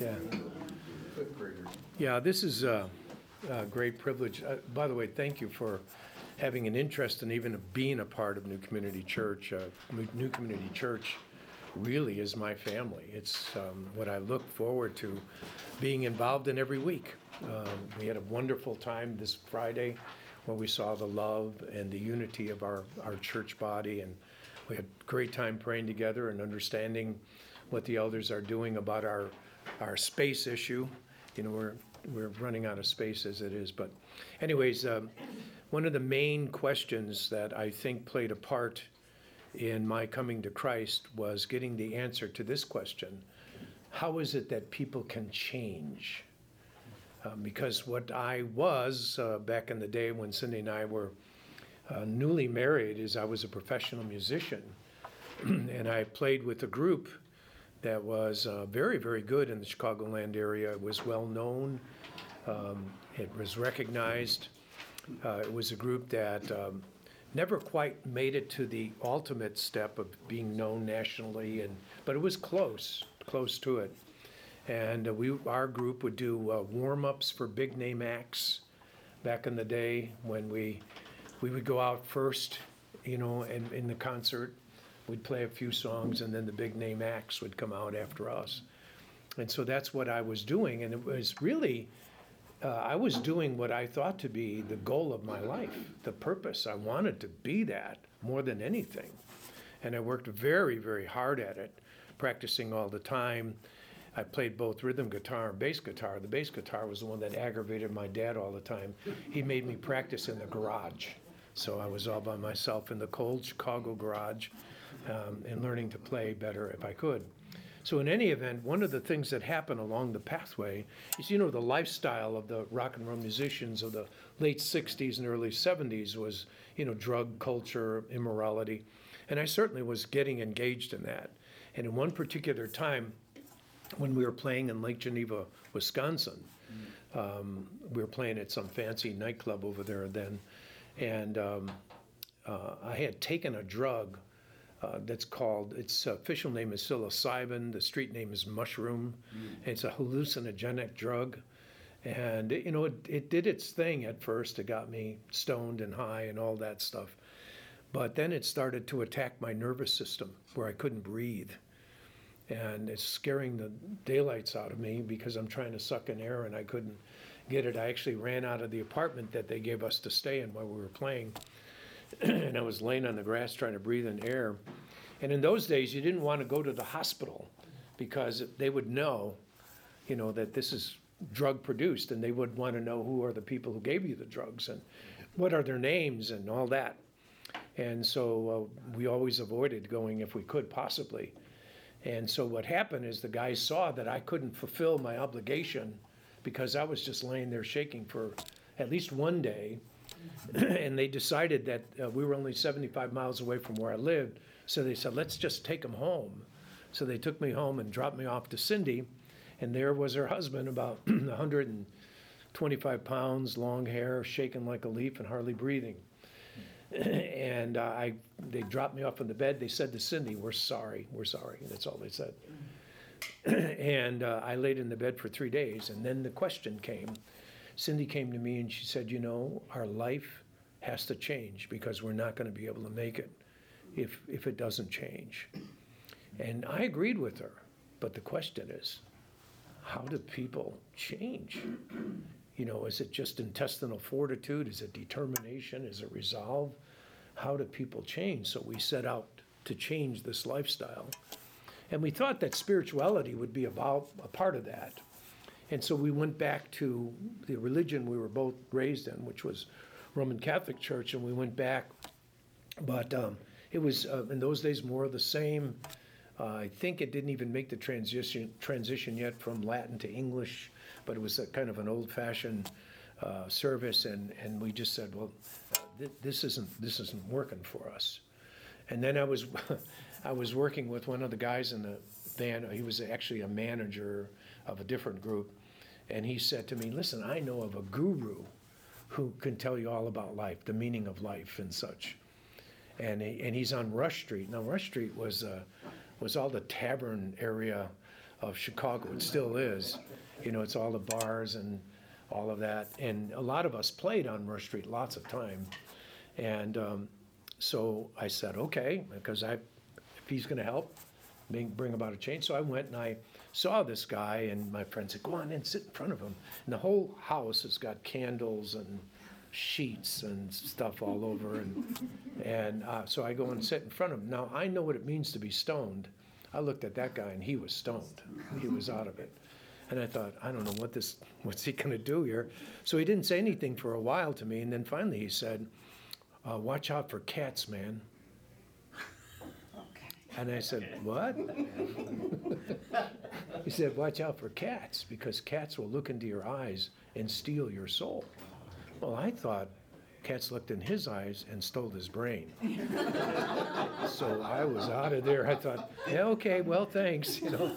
Yeah. Yeah, this is a, a great privilege. Uh, by the way, thank you for having an interest in even being a part of New Community Church. Uh, New Community Church really is my family. It's um, what I look forward to being involved in every week. Um, we had a wonderful time this Friday where we saw the love and the unity of our, our church body, and we had a great time praying together and understanding what the elders are doing about our our space issue. You know, we're we're running out of space as it is. But, anyways, um, one of the main questions that I think played a part in my coming to Christ was getting the answer to this question: How is it that people can change? Um, because what I was uh, back in the day when Cindy and I were uh, newly married is I was a professional musician, and I played with a group that was uh, very, very good in the Chicagoland area. It was well known, um, it was recognized. Uh, it was a group that um, never quite made it to the ultimate step of being known nationally, and but it was close, close to it. And uh, we, our group would do uh, warm-ups for big name acts back in the day when we we would go out first, you know, in, in the concert we'd play a few songs and then the big name acts would come out after us. And so that's what I was doing. And it was really, uh, I was doing what I thought to be the goal of my life, the purpose. I wanted to be that more than anything. And I worked very, very hard at it, practicing all the time. I played both rhythm guitar and bass guitar. The bass guitar was the one that aggravated my dad all the time. He made me practice in the garage. So I was all by myself in the cold Chicago garage um, and learning to play better if I could. So, in any event, one of the things that happened along the pathway is, you know, the lifestyle of the rock and roll musicians of the late 60s and early 70s was, you know, drug culture, immorality. And I certainly was getting engaged in that. And in one particular time, when we were playing in Lake Geneva, Wisconsin, um, we were playing at some fancy nightclub over there then. And um, uh, I had taken a drug uh, that's called, its official name is psilocybin, the street name is mushroom. Mm. it's a hallucinogenic drug. And, it, you know, it, it did its thing at first. It got me stoned and high and all that stuff. But then it started to attack my nervous system where I couldn't breathe. And it's scaring the daylights out of me because I'm trying to suck in air and I couldn't get it. I actually ran out of the apartment that they gave us to stay in while we were playing. and I was laying on the grass trying to breathe in air. And in those days, you didn't want to go to the hospital because they would know, you know, that this is drug produced and they would want to know who are the people who gave you the drugs and what are their names and all that. And so uh, we always avoided going if we could possibly. And so what happened is the guys saw that I couldn't fulfill my obligation because I was just laying there shaking for at least one day. And they decided that uh, we were only 75 miles away from where I lived. So they said, let's just take him home. So they took me home and dropped me off to Cindy. And there was her husband, about 125 pounds, long hair, shaking like a leaf, and hardly breathing. and uh, I, they dropped me off in the bed. They said to Cindy, "We're sorry, we're sorry." That's all they said. and uh, I laid in the bed for three days, and then the question came. Cindy came to me and she said, "You know, our life has to change because we're not going to be able to make it if if it doesn't change." And I agreed with her, but the question is, how do people change? You know, is it just intestinal fortitude? Is it determination? Is it resolve? How do people change? So we set out to change this lifestyle. And we thought that spirituality would be about a part of that. And so we went back to the religion we were both raised in, which was Roman Catholic Church, and we went back. But um, it was uh, in those days more of the same. Uh, I think it didn't even make the transition transition yet from Latin to English but it was a kind of an old-fashioned uh, service, and, and we just said, well, th- this isn't this isn't working for us. And then I was I was working with one of the guys in the band. He was actually a manager of a different group, and he said to me, "Listen, I know of a guru who can tell you all about life, the meaning of life, and such." And he, and he's on Rush Street. Now Rush Street was uh, was all the tavern area of Chicago. It still is. You know, it's all the bars and all of that. And a lot of us played on Rush Street lots of time. And um, so I said, okay, because I, if he's going to help, bring, bring about a change. So I went and I saw this guy, and my friend said, go on in, sit in front of him. And the whole house has got candles and sheets and stuff all over. And, and uh, so I go and sit in front of him. Now, I know what it means to be stoned. I looked at that guy, and he was stoned. He was out of it. And I thought, I don't know what this, what's he going to do here? So he didn't say anything for a while to me, and then finally he said, uh, "Watch out for cats, man." And I said, What? he said, Watch out for cats because cats will look into your eyes and steal your soul. Well, I thought cats looked in his eyes and stole his brain. so I was out of there. I thought, yeah, okay, well, thanks, you know.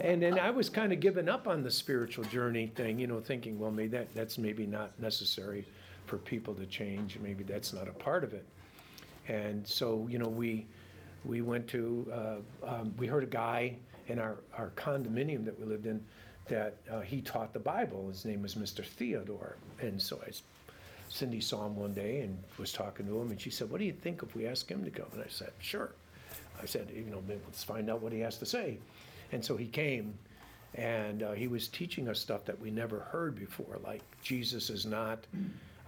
And then I was kind of giving up on the spiritual journey thing, you know, thinking, well, maybe that, that's maybe not necessary for people to change. Maybe that's not a part of it. And so, you know, we we went to uh, um, we heard a guy in our, our condominium that we lived in that uh, he taught the Bible. His name was Mr. Theodore. And so I, Cindy saw him one day and was talking to him, and she said, "What do you think if we ask him to come?" And I said, "Sure." I said, "You know, let's find out what he has to say." And so he came, and uh, he was teaching us stuff that we never heard before, like Jesus is not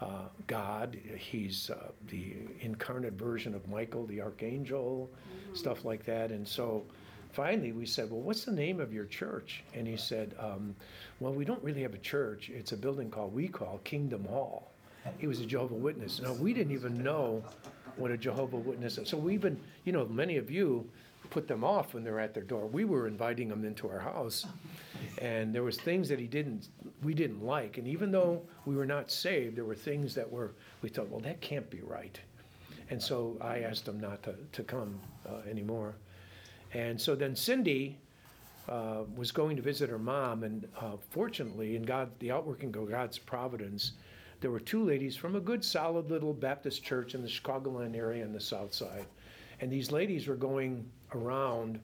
uh, God. He's uh, the incarnate version of Michael, the archangel, stuff like that. And so finally we said, Well, what's the name of your church? And he said, um, Well, we don't really have a church. It's a building called, we call Kingdom Hall. He was a Jehovah Witness. Now, we didn't even know what a Jehovah Witness is. So we've been, you know, many of you put them off when they're at their door. We were inviting them into our house, and there was things that he didn't, we didn't like. And even though we were not saved, there were things that were, we thought, well, that can't be right. And so I asked them not to, to come uh, anymore. And so then Cindy uh, was going to visit her mom, and uh, fortunately, in God, the outworking of God's providence, there were two ladies from a good, solid little Baptist church in the Chicagoland area on the south side. And these ladies were going around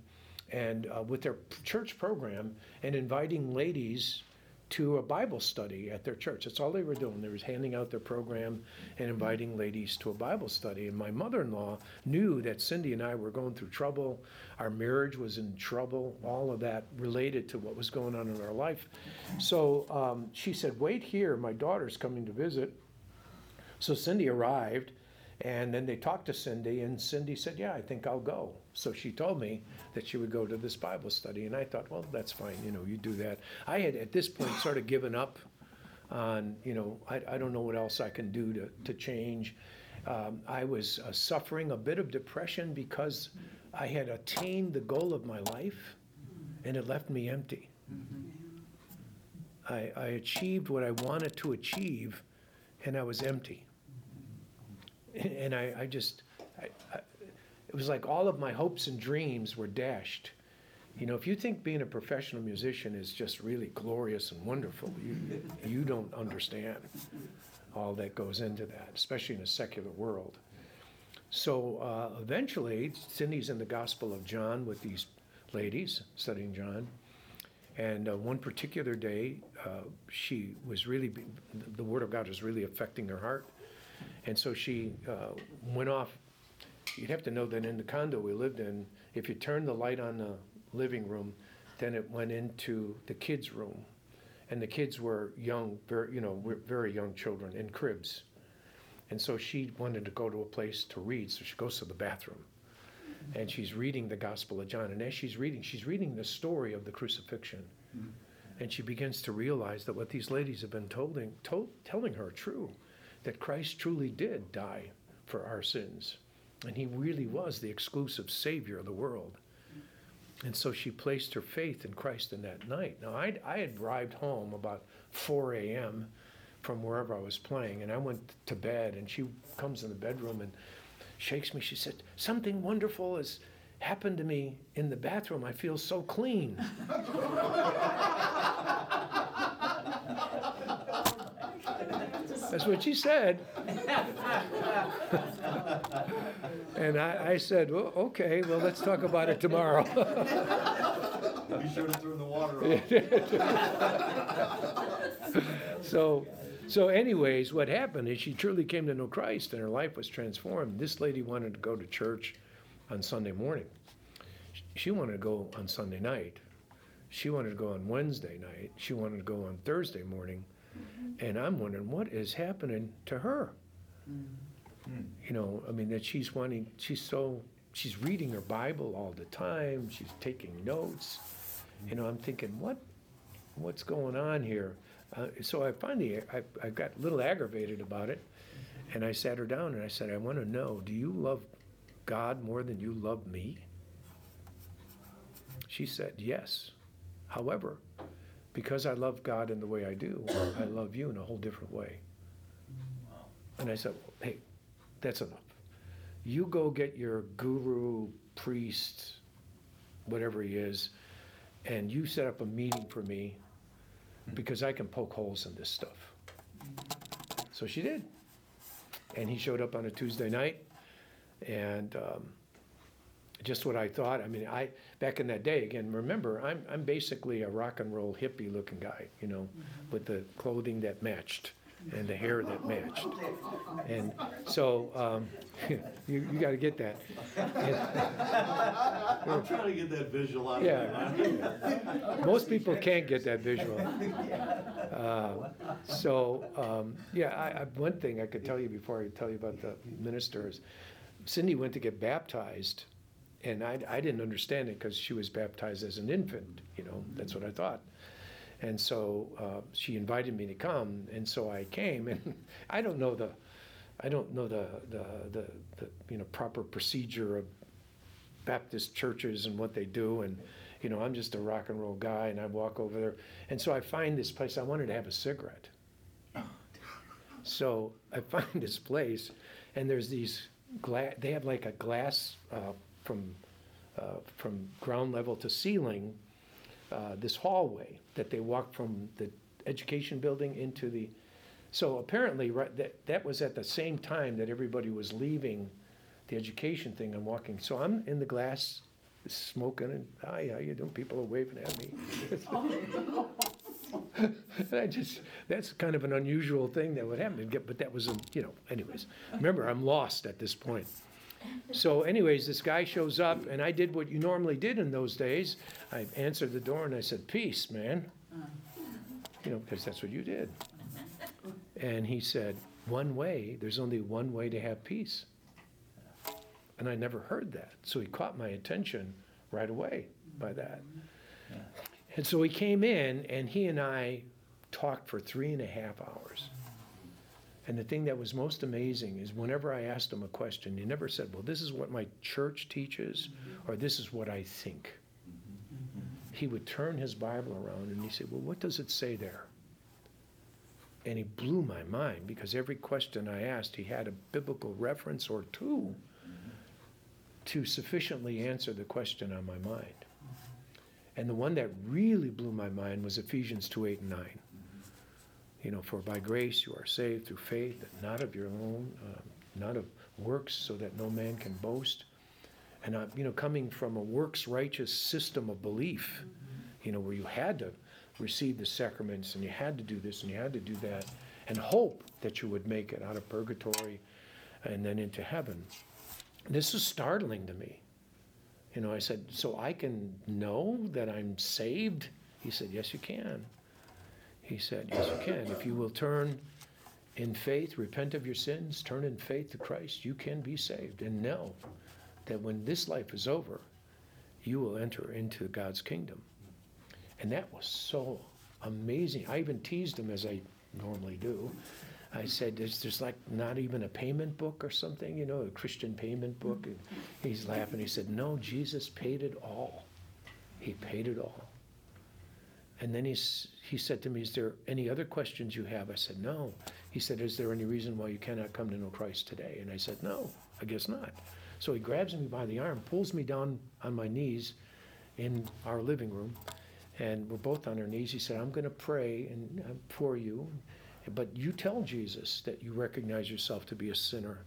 and uh, with their church program and inviting ladies to a Bible study at their church. That's all they were doing. They was handing out their program and inviting ladies to a Bible study. And my mother-in-law knew that Cindy and I were going through trouble. Our marriage was in trouble. All of that related to what was going on in our life. So um, she said, "Wait here. My daughter's coming to visit." So Cindy arrived, and then they talked to Cindy, and Cindy said, Yeah, I think I'll go. So she told me that she would go to this Bible study, and I thought, Well, that's fine, you know, you do that. I had at this point sort of given up on, you know, I, I don't know what else I can do to, to change. Um, I was uh, suffering a bit of depression because I had attained the goal of my life, and it left me empty. I, I achieved what I wanted to achieve, and I was empty. And I, I just, I, I, it was like all of my hopes and dreams were dashed. You know, if you think being a professional musician is just really glorious and wonderful, you, you don't understand all that goes into that, especially in a secular world. So uh, eventually, Cindy's in the Gospel of John with these ladies studying John. And uh, one particular day, uh, she was really, be- the Word of God was really affecting her heart. And so she uh, went off. You'd have to know that in the condo we lived in, if you turned the light on the living room, then it went into the kids' room. And the kids were young, very, you know, very young children in cribs. And so she wanted to go to a place to read, so she goes to the bathroom. And she's reading the Gospel of John. And as she's reading, she's reading the story of the crucifixion. And she begins to realize that what these ladies have been tolding, told, telling her are true that Christ truly did die for our sins. And he really was the exclusive Savior of the world. And so she placed her faith in Christ in that night. Now, I'd, I had arrived home about 4 a.m. from wherever I was playing, and I went to bed, and she comes in the bedroom and shakes me. She said, Something wonderful has happened to me in the bathroom. I feel so clean. That's what she said. and I, I said, well, okay, well, let's talk about it tomorrow. Be sure to turn the water off. So, so anyways, what happened is she truly came to know Christ and her life was transformed. This lady wanted to go to church on Sunday morning. She wanted to go on Sunday night. She wanted to go on Wednesday night. She wanted to go on Thursday morning. And I'm wondering what is happening to her. You know, I mean, that she's wanting, she's so, she's reading her Bible all the time. She's taking notes. You know, I'm thinking, what, what's going on here? Uh, so I finally, I, I got a little aggravated about it. And I sat her down and I said, I want to know, do you love God more than you love me? She said, yes. However, because I love God in the way I do, I love you in a whole different way. And I said, hey, that's enough. You go get your guru, priest, whatever he is, and you set up a meeting for me because I can poke holes in this stuff. So she did. And he showed up on a Tuesday night, and um, just what I thought. I mean, I back in that day again. Remember, I'm I'm basically a rock and roll hippie looking guy, you know, with the clothing that matched and the hair that matched. And so um, you you got to get that. And I'm trying to get that visual out of Yeah. my mind. most people can't get that visual. Uh, so um, yeah, I, I, one thing I could tell you before I tell you about the ministers, Cindy went to get baptized, and I, I didn't understand it because she was baptized as an infant. You know, that's what I thought. And so uh, she invited me to come, and so I came. And I don't know the, I don't know the the, the, the you know proper procedure of Baptist churches and what they do. And you know, I'm just a rock and roll guy, and I walk over there. And so I find this place. I wanted to have a cigarette. So I find this place, and there's these glass. They have like a glass uh, from uh, from ground level to ceiling. Uh, this hallway that they walk from the education building into the. So apparently, right, that that was at the same time that everybody was leaving the education thing and walking. So I'm in the glass, smoking, and hi, how you doing? People are waving at me. I just, that's kind of an unusual thing that would happen, but that was, a you know, anyways. Remember, I'm lost at this point. So anyways, this guy shows up, and I did what you normally did in those days. I answered the door and I said, peace, man. Mm. You know, because that's what you did. And he said, one way, there's only one way to have peace. And I never heard that. So he caught my attention right away by that. Mm. And so he came in and he and I talked for three and a half hours. And the thing that was most amazing is whenever I asked him a question, he never said, Well, this is what my church teaches, or this is what I think. He would turn his Bible around and he said, Well, what does it say there? And he blew my mind because every question I asked, he had a biblical reference or two to sufficiently answer the question on my mind. And the one that really blew my mind was Ephesians 2 8 and 9. You know, for by grace you are saved through faith, not of your own, uh, not of works, so that no man can boast. And, uh, you know, coming from a works righteous system of belief, you know, where you had to receive the sacraments and you had to do this and you had to do that, and hope that you would make it out of purgatory and then into heaven. This is startling to me. You know, I said, So I can know that I'm saved? He said, Yes, you can. He said, Yes, you can. If you will turn in faith, repent of your sins, turn in faith to Christ, you can be saved. And know that when this life is over, you will enter into God's kingdom. And that was so amazing. I even teased him as I normally do. I said, there's, there's like not even a payment book or something, you know, a Christian payment book. And he's laughing. He said, No, Jesus paid it all. He paid it all. And then he's, he said to me, Is there any other questions you have? I said, No. He said, Is there any reason why you cannot come to know Christ today? And I said, No, I guess not. So he grabs me by the arm, pulls me down on my knees in our living room, and we're both on our knees. He said, I'm going to pray and uh, for you, but you tell Jesus that you recognize yourself to be a sinner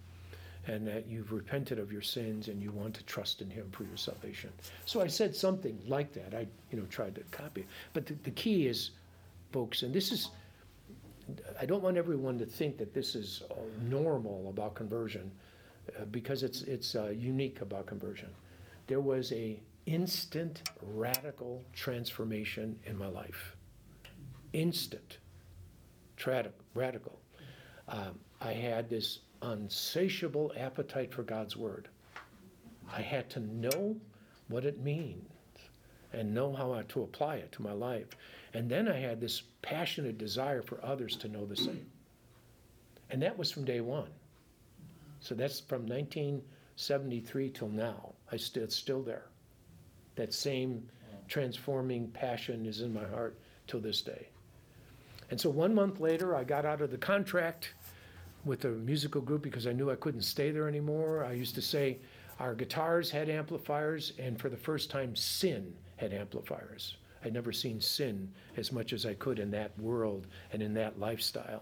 and that you've repented of your sins and you want to trust in him for your salvation. So I said something like that. I, you know, tried to copy. But the, the key is, folks, and this is, I don't want everyone to think that this is uh, normal about conversion, uh, because it's it's uh, unique about conversion. There was a instant radical transformation in my life. Instant, trad- radical. Um, I had this unsatiable appetite for God's word. I had to know what it means and know how to apply it to my life. And then I had this passionate desire for others to know the same. And that was from day one. So that's from 1973 till now. I st- it's still there. That same transforming passion is in my heart till this day. And so one month later, I got out of the contract with the musical group because I knew I couldn't stay there anymore. I used to say our guitars had amplifiers, and for the first time, sin had amplifiers. I'd never seen sin as much as I could in that world and in that lifestyle.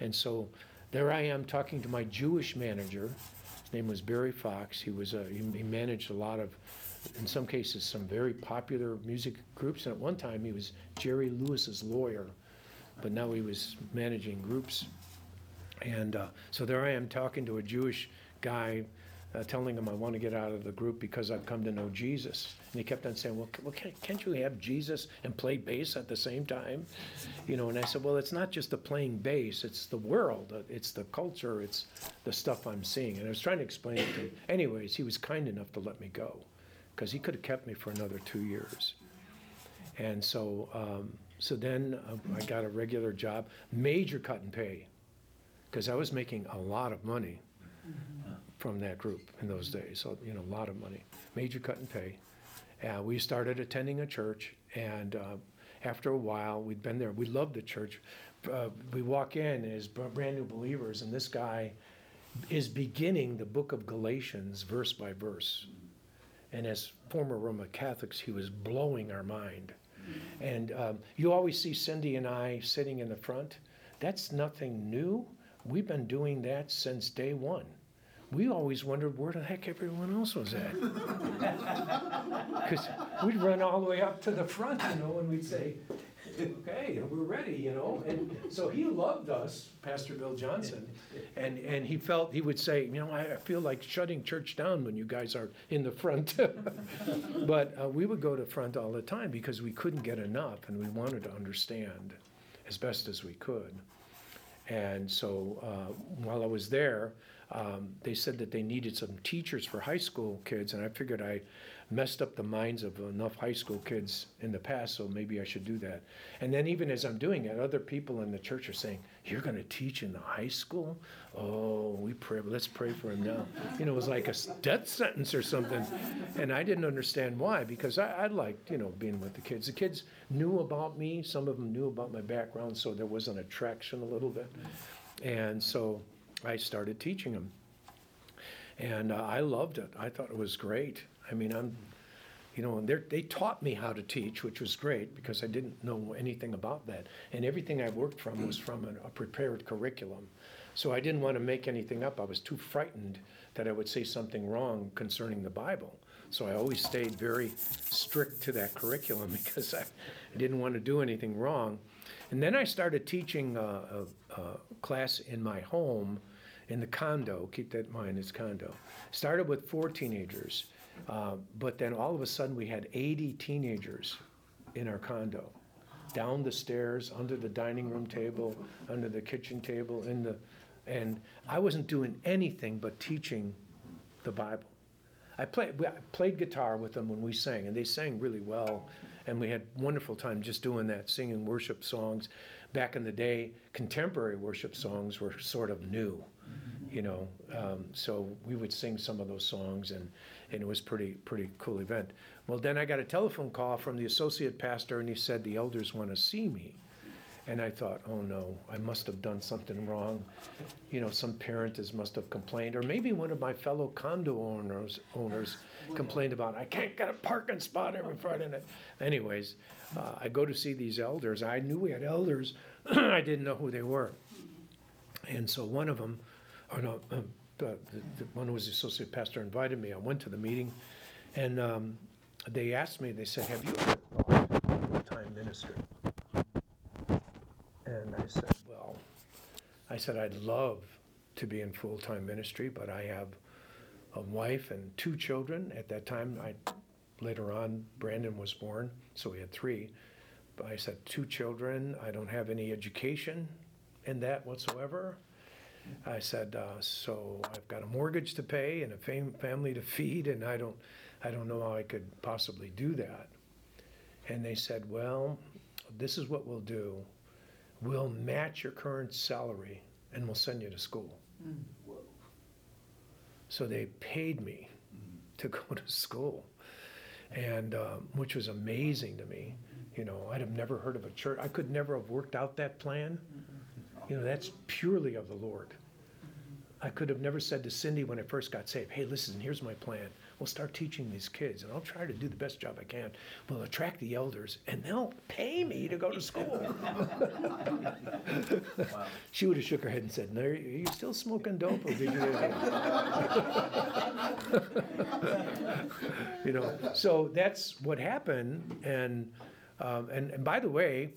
And so there I am talking to my Jewish manager. His name was Barry Fox. He was a, he he managed a lot of, in some cases, some very popular music groups. And at one time, he was Jerry Lewis's lawyer, but now he was managing groups. And uh, so there I am talking to a Jewish guy, uh, telling him I want to get out of the group because I've come to know Jesus. And he kept on saying, Well, well can't, can't you have Jesus and play bass at the same time? You know, and I said, Well, it's not just the playing bass, it's the world, uh, it's the culture, it's the stuff I'm seeing. And I was trying to explain it to him. Anyways, he was kind enough to let me go because he could have kept me for another two years. And so, um, so then uh, I got a regular job, major cut in pay because I was making a lot of money from that group in those days. So, you know, a lot of money, major cut in pay. We started attending a church, and uh, after a while, we'd been there. We loved the church. Uh, we walk in as brand new believers, and this guy is beginning the book of Galatians verse by verse. And as former Roman Catholics, he was blowing our mind. And um, you always see Cindy and I sitting in the front. That's nothing new. We've been doing that since day one. We always wondered where the heck everyone else was at. Because we'd run all the way up to the front, you know, and we'd say, okay, we're ready, you know. And so he loved us, Pastor Bill Johnson. And, and he felt, he would say, you know, I I feel like shutting church down when you guys are in the front. but uh, we would go to front all the time because we couldn't get enough and we wanted to understand as best as we could. And so uh, while I was there, um, they said that they needed some teachers for high school kids, and I figured I messed up the minds of enough high school kids in the past, so maybe I should do that. And then even as I'm doing it, other people in the church are saying, "You're going to teach in the high school? Oh, we pray. Let's pray for him now." You know, it was like a death sentence or something, and I didn't understand why because I, I liked you know being with the kids. The kids knew about me. Some of them knew about my background, so there was an attraction a little bit. And so I started teaching them. And uh, I loved it. I thought it was great. I mean, I'm, you know, and they're- taught me how to teach, which was great because I didn't know anything about that. And everything I worked from was from a, a prepared curriculum. So I didn't want to make anything up. I was too frightened that I would say something wrong concerning the Bible. So I always stayed very strict to that curriculum because I, I didn't want to do anything wrong. And then I started teaching a, a, a class in my home in the condo. Keep that in mind, it's condo. Started with four teenagers, uh, but then all of a sudden we had 80 teenagers in our condo. Down the stairs, under the dining room table, under the kitchen table, in the, and I wasn't doing anything but teaching the Bible. I played, I played guitar with them when we sang, and they sang really well. And we had wonderful time just doing that, singing worship songs. Back in the day, contemporary worship songs were sort of new, you know. Um, so we would sing some of those songs, and, and it was pretty pretty cool event. Well, then I got a telephone call from the associate pastor, and he said the elders want to see me. And I thought, oh no, I must have done something wrong. You know, some parent has must have complained, or maybe one of my fellow condo owners owners complained about I can't get a parking spot every Friday night. Anyways, uh, I go to see these elders. I knew we had elders. I didn't know who they were. And so one of them, or no, um, the, the one who was the associate pastor invited me. I went to the meeting, and um, they asked me. They said, "Have you ever thought of full-time ministry?" And I said, "Well, I said I'd love to be in full-time ministry, but I have a wife and two children. At that time, I later on Brandon was born, so we had three. But I said two children. I don't have any education in that whatsoever." I said, uh, so I've got a mortgage to pay and a fam- family to feed, and I don't, I don't know how I could possibly do that. And they said, well, this is what we'll do. We'll match your current salary and we'll send you to school. So they paid me to go to school, and um, which was amazing to me. You know, I'd have never heard of a church. I could never have worked out that plan. You know, that's purely of the Lord. I could have never said to Cindy when I first got saved, hey, listen, here's my plan. We'll start teaching these kids, and I'll try to do the best job I can. We'll attract the elders, and they'll pay me to go to school. She would have shook her head and said, no, are you still smoking dope, or did you? You know, so that's what happened, and, um, and, and by the way,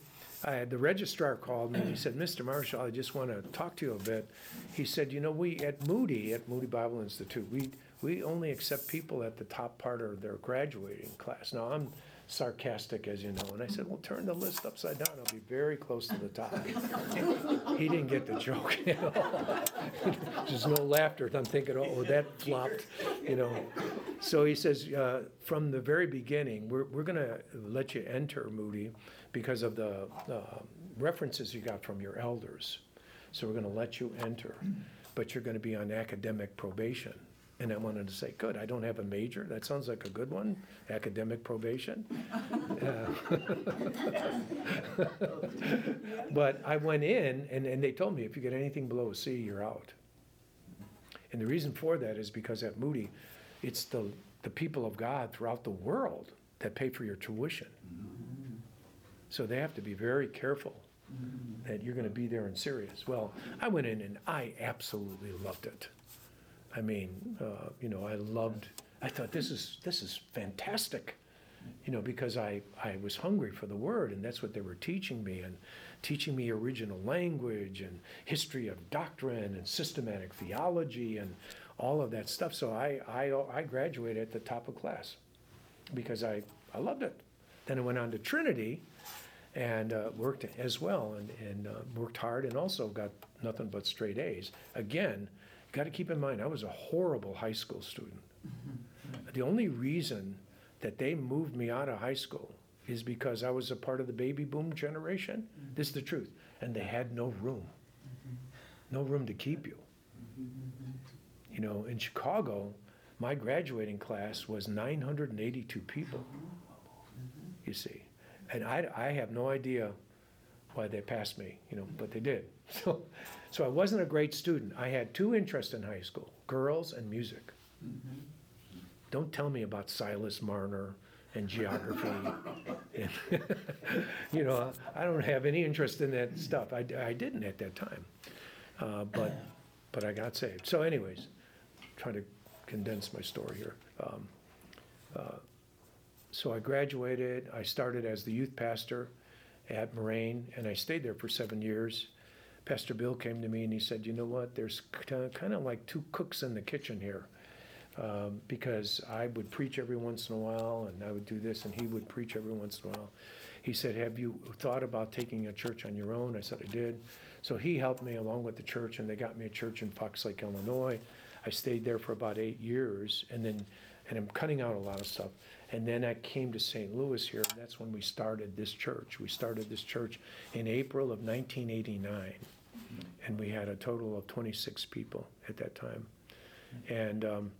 The registrar called me and he said, Mr. Marshall, I just want to talk to you a bit. He said, you know, we, at Moody, at Moody Bible Institute, we, we only accept people at the top part of their graduating class. Now, I'm sarcastic, as you know, and I said, well, turn the list upside down, I'll be very close to the top. He didn't get the joke, you know. There's no laughter, I'm thinking, oh, that flopped, you know. So he says, uh, from the very beginning, we're, we're gonna let you enter Moody because of the, uh, references you got from your elders. So we're gonna let you enter, but you're gonna be on academic probation. And I wanted to say, good, I don't have a major, that sounds like a good one, academic probation. Uh, But I went in, and, and they told me, if you get anything below a C, you're out. And the reason for that is because at Moody, it's the, the people of God throughout the world that pay for your tuition. So they have to be very careful that you're gonna be there and serious. Well, I went in and I absolutely loved it. I mean, uh, you know, I loved, I thought, this is, this is fantastic. You know, because I, I was hungry for the word and that's what they were teaching me and teaching me original language and history of doctrine and systematic theology and all of that stuff. So I, I, I graduated at the top of class because I, I loved it. Then I went on to Trinity and uh, worked as well and, and uh, worked hard and also got nothing but straight A's. Again, got to keep in mind, I was a horrible high school student. Mm-hmm. The only reason that they moved me out of high school is because I was a part of the baby boom generation. Mm-hmm. This is the truth. And they had no room, mm-hmm. no room to keep you. You know, in Chicago, my graduating class was 982 people, you see. And I, I have no idea why they passed me, you know, but they did. So, so I wasn't a great student. I had two interests in high school girls and music. Don't tell me about Silas Marner and geography. and, you know, I don't have any interest in that stuff. I, I didn't at that time. Uh, but, but I got saved. So, anyways, trying to condense my story here. Um, uh, so I graduated. I started as the youth pastor at Moraine, and I stayed there for seven years. Pastor Bill came to me and he said, "You know what? There's kind of like two cooks in the kitchen here." um, because I would preach every once in a while, and I would do this, and he would preach every once in a while. He said, "Have you thought about taking a church on your own?" I said, "I did." So he helped me along with the church, and they got me a church in Fox Lake, Illinois. I stayed there for about eight years, and then, and I'm cutting out a lot of stuff. And then I came to St. Louis here, and that's when we started this church. We started this church in April of 1989, and we had a total of 26 people at that time. And um,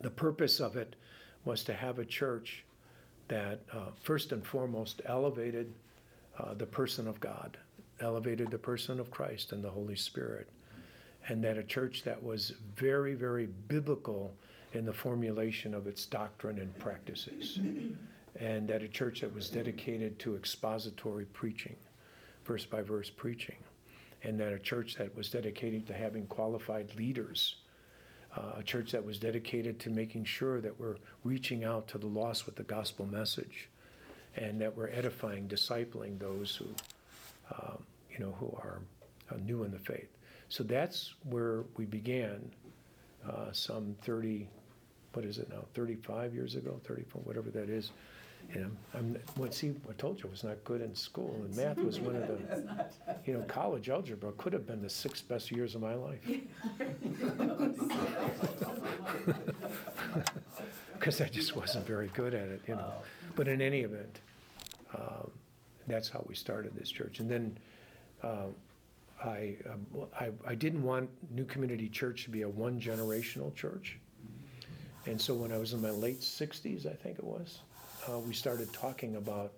the purpose of it was to have a church that uh, first and foremost elevated uh, the person of God, elevated the person of Christ and the Holy Spirit, and that a church that was very, very biblical in the formulation of its doctrine and practices, and at a church that was dedicated to expository preaching, verse by verse preaching, and that a church that was dedicated to having qualified leaders uh, a church that was dedicated to making sure that we're reaching out to the lost with the gospel message and that we're edifying, discipling those who, um, you know, who are uh, new in the faith. So that's where we began uh, some 30, what is it now, 35 years ago, 34, whatever that is. And I'm, well, see, I told you I was not good in school, and math was one of the, you know, college algebra could have been the six best years of my life. Because I just wasn't very good at it, you know. But in any event, um, that's how we started this church. And then uh, I, um, I, I didn't want New Community Church to be a one-generational church. And so when I was in my late 60s, I think it was, uh, we started talking about,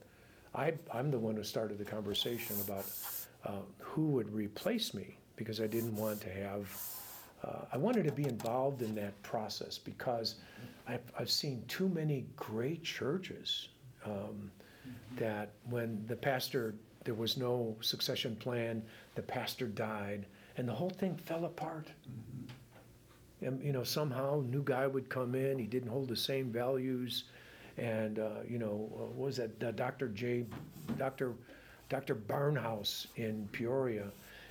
I, I'm the one who started the conversation about uh, who would replace me because I didn't want to have, uh, I wanted to be involved in that process because I've, I've seen too many great churches um, that when the pastor, there was no succession plan, the pastor died, and the whole thing fell apart. And, you know, somehow, new guy would come in, he didn't hold the same values, and, uh, you know, uh, what was that, uh, Dr. J, Dr. Dr. Barnhouse in Peoria,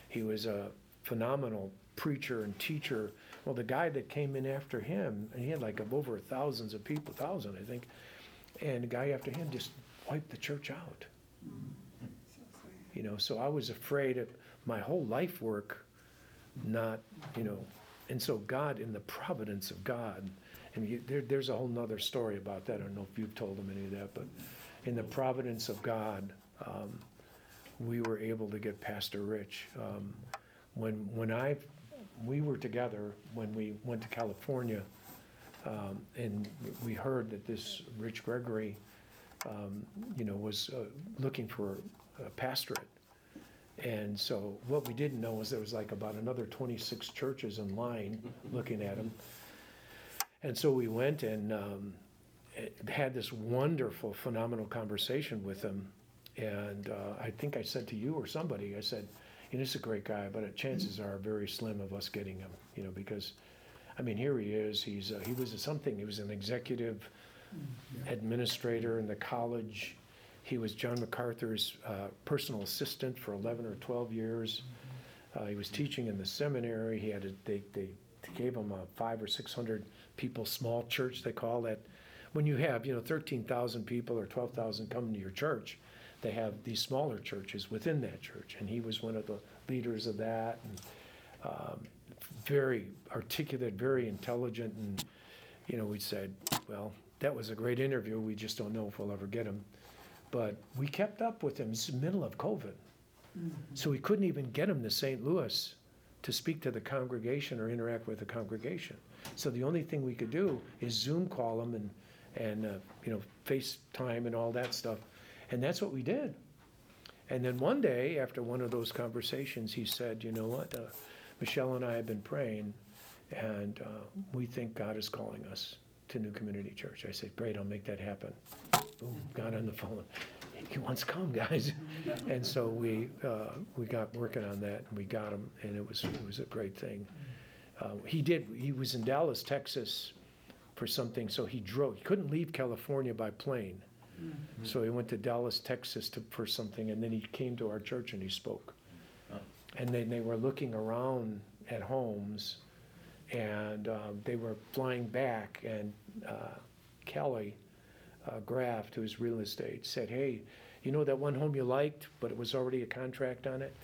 he was a phenomenal preacher and teacher. Well, the guy that came in after him, and he had like over thousands of people, thousand, I think, and the guy after him just wiped the church out. You know, so I was afraid of my whole life work not, you know, and so God, in the providence of God, and you, there, there's a whole nother story about that. I don't know if you've told them any of that, but in the providence of God, um, we were able to get Pastor Rich. Um, when when I we were together when we went to California, um, and we heard that this Rich Gregory, um, you know, was uh, looking for a pastorate. And so what we didn't know was there was like about another 26 churches in line looking at him. And so we went and um, eh, had this wonderful, phenomenal conversation with him. And uh, I think I said to you or somebody, I said, you know, he's a great guy, but chances are very slim of us getting him, you know, because, I mean, here he is. He's uh, he was something. He was an executive administrator in the college. He was John MacArthur's uh, personal assistant for 11 or 12 years. Uh, he was teaching in the seminary. He had a, they, they gave him a five or 600 people small church, they call that. When you have, you know, 13,000 people or 12,000 coming to your church, they have these smaller churches within that church. And he was one of the leaders of that. And um, very articulate, very intelligent. And, you know, we said, well, that was a great interview. We just don't know if we'll ever get him. But we kept up with him. It's the middle of COVID. So we couldn't even get him to St. Louis to speak to the congregation or interact with the congregation. So the only thing we could do is Zoom call him and, and uh, you know, FaceTime and all that stuff. And that's what we did. And then one day, after one of those conversations, he said, You know what? Uh, Michelle and I have been praying, and uh, we think God is calling us to New Community Church. I said, Great, I'll make that happen. Boom, got on the phone. He wants to come, guys. And so we, uh, we got working on that, and we got him, and it was, it was a great thing. Uh, he did, he was in Dallas, Texas for something, so he drove, he couldn't leave California by plane. So he went to Dallas, Texas to, for something, and then he came to our church and he spoke. And then they were looking around at homes, and um, they were flying back, and uh, Kelly uh, Graft, who's real estate, said, hey, you know that one home you liked, but it was already a contract on it?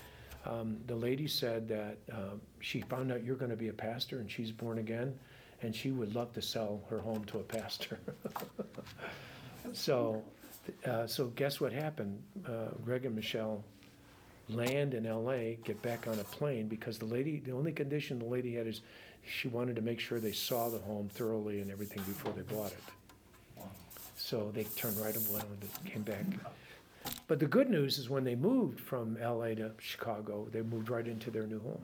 Um, The lady said that um, she found out you're gonna be a pastor, and she's born again, and she would love to sell her home to a pastor. So, uh, so guess what happened? Uh, Greg and Michelle land in LA, get back on a plane, because the lady, the only condition the lady had is she wanted to make sure they saw the home thoroughly and everything before they bought it. So they turned right around and came back. But the good news is when they moved from LA to Chicago, they moved right into their new home.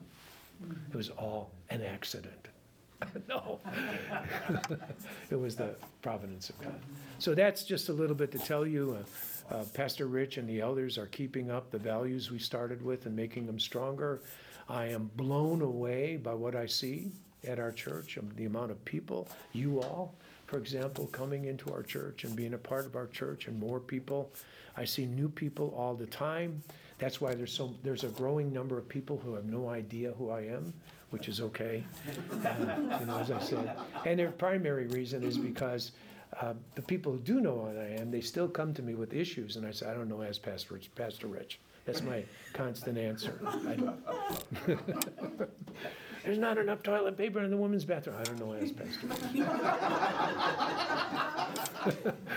It was all an accident. No. It was the providence of God. So that's just a little bit to tell you, uh, uh, Pastor Rich and the elders are keeping up the values we started with and making them stronger. I am blown away by what I see. at our church, the amount of people, you all, for example, coming into our church and being a part of our church and more people. I see new people all the time. That's why there's so, there's a growing number of people who have no idea who I am, which is okay. Uh, You know, as I said. And their primary reason is because uh, the people who do know what I am, they still come to me with issues, and I say, I don't know as Pastor Rich. Pastor Rich. That's my constant answer. I don't- There's not enough toilet paper in the women's bathroom. I don't know as Pastor Rich.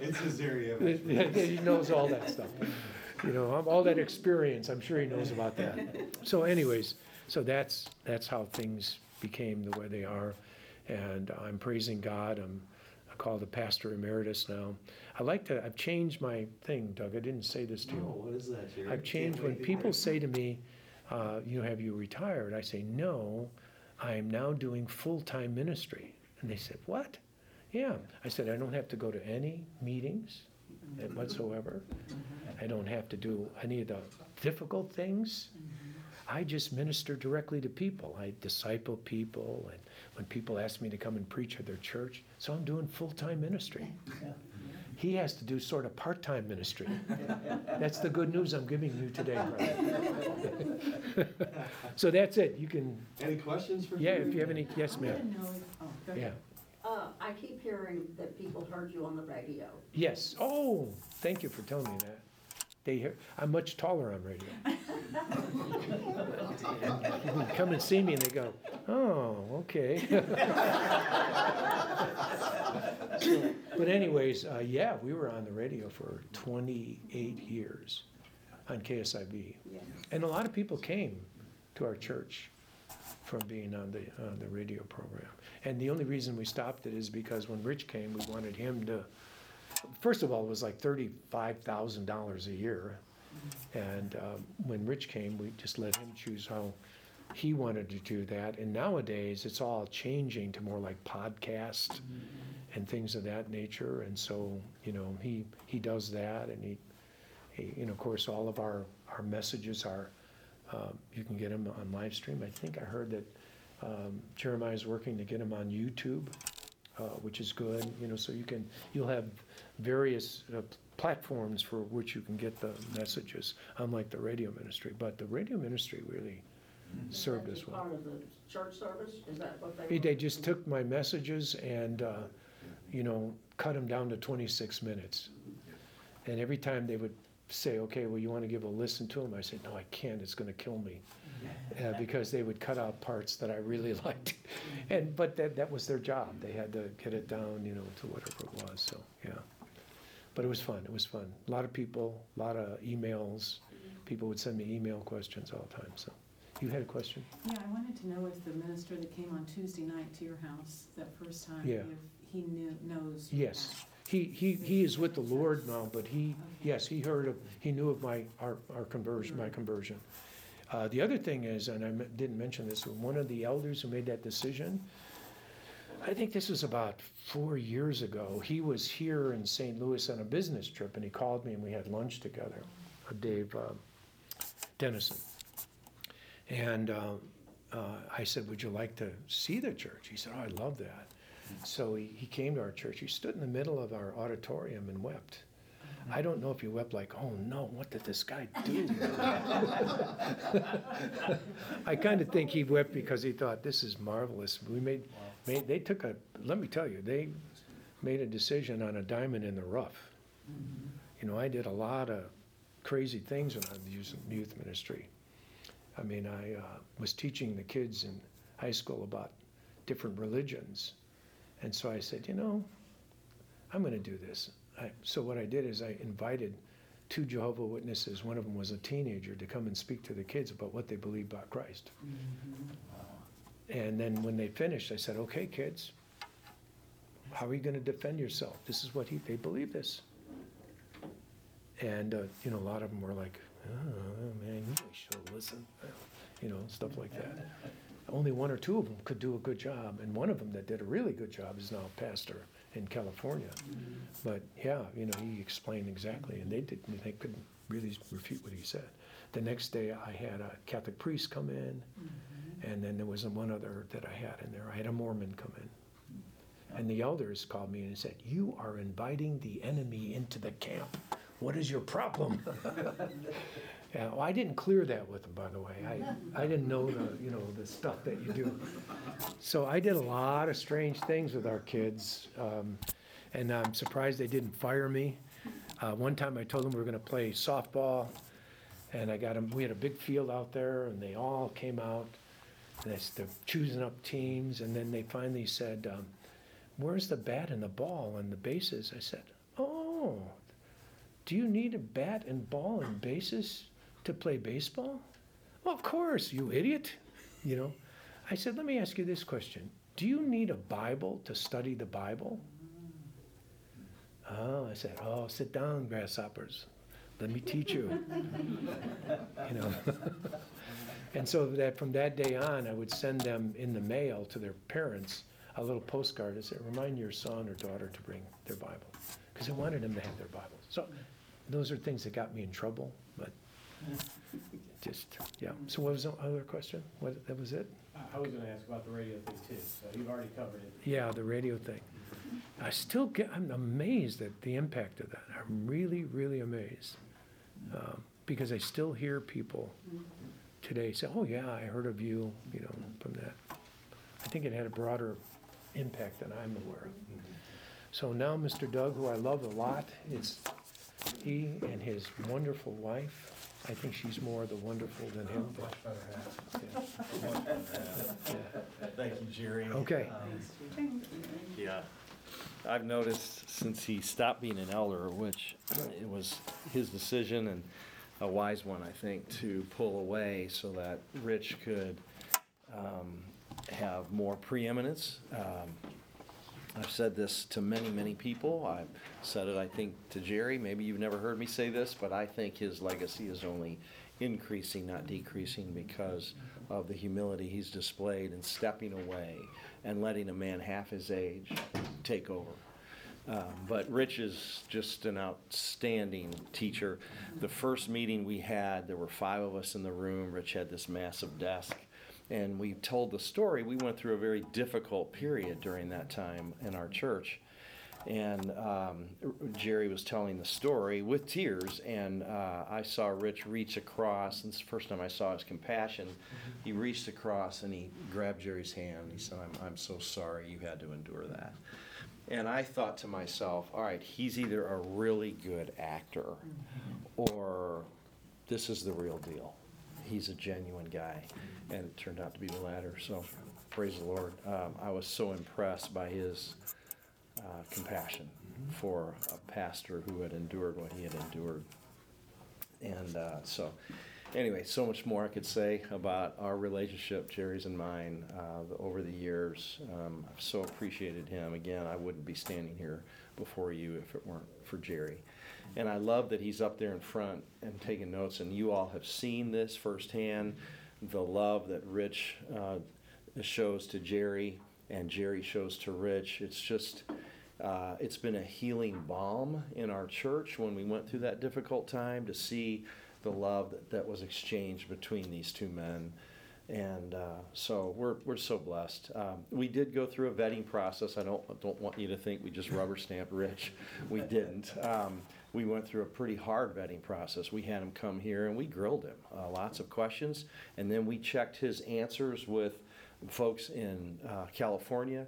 It's his area. Yeah, He knows all that stuff. You know, all that experience, I'm sure he knows about that. So anyways, so that's, that's how things became the way they are. And I'm praising God. I'm called a pastor emeritus now. I like to, I've changed my thing, Doug. I didn't say this to Oh, you. what is that, Jerry? I've changed, when people say to me, uh, you know, have you retired? I say, no, I am now doing full-time ministry. And they said, what? Yeah. I said, I don't have to go to any meetings whatsoever. I don't have to do any of the difficult things. I just minister directly to people. I disciple people, and when people ask me to come and preach at their church, so I'm doing full-time ministry. He has to do sort of part-time ministry. That's the good news I'm giving you today, brother. So that's it. You can, Any questions for? yeah, Jerry? if you have any, yes, ma'am. oh, Yeah. Uh, I keep hearing that people heard you on the radio. yes. Oh, thank you for telling me that. They hear, I'm much taller on radio. Come and see me and they go, oh, okay. So, But anyways, uh, yeah, we were on the radio for twenty-eight years on KSIV. Yes. And a lot of people came to our church from being on the, on the radio program. And the only reason we stopped it is because when Rich came, we wanted him to, first of all, it was like thirty-five thousand dollars a year. And um, when Rich came, we just let him choose how he wanted to do that. And nowadays, it's all changing to more like podcast and things of that nature. And so, you know, he, he does that and he, he, you know, of course, all of our, our messages are, um, you can get them on live stream. I think I heard that um, is working to get them on YouTube, uh, which is good, you know, so you can, you'll have various uh, platforms for which you can get the messages, unlike the radio ministry. But the radio ministry really served Is us well. Part of the church service, is that what they? They- They just took my messages and, uh, you know, cut them down to 26 minutes. And every time they would say, okay, well, you want to give a listen to them? I said, no, I can't, it's going to kill me. Uh, Because they would cut out parts that I really liked. And, but that, that was their job. They had to get it down, you know, to whatever it was, so, yeah. But it was fun, it was fun. A lot of people, a lot of emails. People would send me email questions all the time, so. You had a question? Yeah, I wanted to know if the minister that came on Tuesday night to your house that first time, Yeah. if he knew, knows. Yes, he, he, he is with the Lord now, but he, yes, he heard of, he knew of my, our, our conversion, my conversion. Uh, the other thing is, and I didn't mention this, one of the elders who made that decision, I think this was about four years ago, he was here in St. Louis on a business trip, and he called me and we had lunch together, Dave uh, Dennison. And uh, uh, I said, would you like to see the church? He said, oh, I love that. So he, he came to our church. He stood in the middle of our auditorium and wept. I don't know if he wept like, oh no, what did this guy do? I kind of think he wept because he thought, this is marvelous. We made, made, they took a, let me tell you, they made a decision on a diamond in the rough. You know, I did a lot of crazy things when I was in youth ministry. I mean, I uh, was teaching the kids in high school about different religions. And so I said, you know, I'm going to do this. I, so what I did is I invited two Jehovah Witnesses. One of them was a teenager to come and speak to the kids about what they believe about Christ. And then when they finished, I said, "Okay, kids, how are you going to defend yourself? This is what he, they believe this." And uh, you know, a lot of them were like, "Oh man, you should listen," you know, stuff like that. Only one or two of them could do a good job, and one of them that did a really good job is now a pastor in California. But yeah, you know, he explained exactly, and they didn't, they couldn't really refute what he said. The next day, I had a Catholic priest come in, And then there was one other that I had in there. I had a Mormon come in. And the elders called me and said, You are inviting the enemy into the camp. What is your problem? yeah, well, I didn't clear that with them, by the way. I, I didn't know the, you know, the stuff that you do. So I did a lot of strange things with our kids. Um, and I'm surprised they didn't fire me. Uh, one time I told them we were going to play softball. And I got them, we had a big field out there, and they all came out. They- they're choosing up teams. And then they finally said, um, Where's the bat and the ball and the bases? I said, Oh, do you need a bat and ball and bases to play baseball? Well, of course, you idiot. You know, I said, let me ask you this question Do you need a Bible to study the Bible? Oh, I said, Oh, sit down, grasshoppers. Let me teach you. you know. and so that from that day on, I would send them in the mail to their parents a little postcard that said, remind your son or daughter to bring their Bible. Because I wanted them to have their Bible. So those are things that got me in trouble, but just, yeah. So what was the other question? What, that was it? I- I was gonna ask about the radio thing too, so you've already covered it. Yeah, the radio thing. I still get, I'm amazed at the impact of that. I'm really, really amazed. Um, Because I still hear people today say, oh, yeah, I heard of you, you know, from that. I think it had a broader impact than I'm aware of. So now Mr. Doug, who I love a lot, is, he and his wonderful wife, I think she's more the wonderful than him, but, yeah. Yeah. Thank you, Jerry. Okay. Um, Yeah. I've noticed since he stopped being an elder, which it was his decision and a wise one, I think, to pull away so that Rich could um, have more preeminence. Um, I've said this to many, many people. I've said it, I think, to Jerry. Maybe you've never heard me say this, but I think his legacy is only increasing, not decreasing, because of the humility he's displayed in stepping away and letting a man half his age take over. Um, but Rich is just an outstanding teacher. The first meeting we had, there were five of us in the room. Rich had this massive desk and we told the story. We went through a very difficult period during that time in our church. And um, Jerry was telling the story with tears, and uh, I saw Rich reach across. And it's the first time I saw his compassion. He reached across and he grabbed Jerry's hand. He said, I'm, I'm so sorry you had to endure that. And I thought to myself, all right, he's either a really good actor or this is the real deal. He's a genuine guy. And it turned out to be the latter. So praise the Lord. Um, I was so impressed by his uh, compassion for a pastor who had endured what he had endured. And uh, so, anyway, so much more I could say about our relationship, Jerry's and mine, uh, over the years. Um, I've so appreciated him. Again, I wouldn't be standing here before you if it weren't for Jerry. And I love that he's up there in front and taking notes, and you all have seen this firsthand the love that Rich uh, shows to Jerry and Jerry shows to Rich. It's just, uh, it's been a healing balm in our church when we went through that difficult time to see the love that, that was exchanged between these two men. And uh, so we're, we're so blessed. Um, we did go through a vetting process. I don't, don't want you to think we just rubber stamped Rich. We didn't. Um, we went through a pretty hard vetting process. We had him come here and we grilled him, uh, lots of questions, and then we checked his answers with folks in uh, California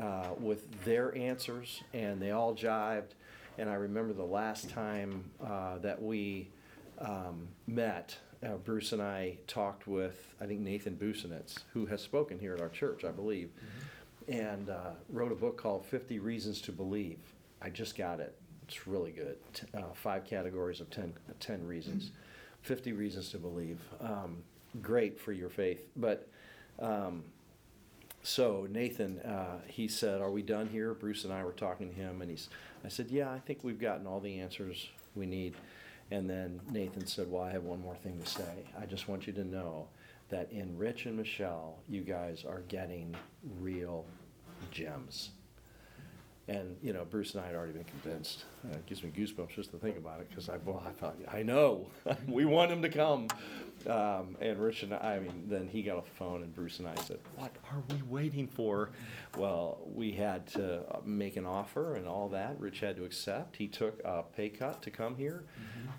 uh, with their answers, and they all jived. And I remember the last time uh, that we um, met, uh, Bruce and I talked with, I think Nathan Busenitz, who has spoken here at our church, I believe, and uh, wrote a book called 50 Reasons to Believe. I just got it. It's really good. Uh, five categories of 10, 10 reasons. 50 reasons to believe. Um, great for your faith. But um, so Nathan, uh, he said, "Are we done here?" Bruce and I were talking to him, and he's. I said, "Yeah, I think we've gotten all the answers we need." And then Nathan said, "Well, I have one more thing to say. I just want you to know that in Rich and Michelle, you guys are getting real gems. And, you know, Bruce and I had already been convinced. Uh, It gives me goosebumps just to think about it, because I, well, I thought, I know, we want him to come. Um, and Rich and I, I mean, then he got off the phone and Bruce and I said, what are we waiting for? Well, we had to uh, make an offer and all that. Rich had to accept. He took a pay cut to come here.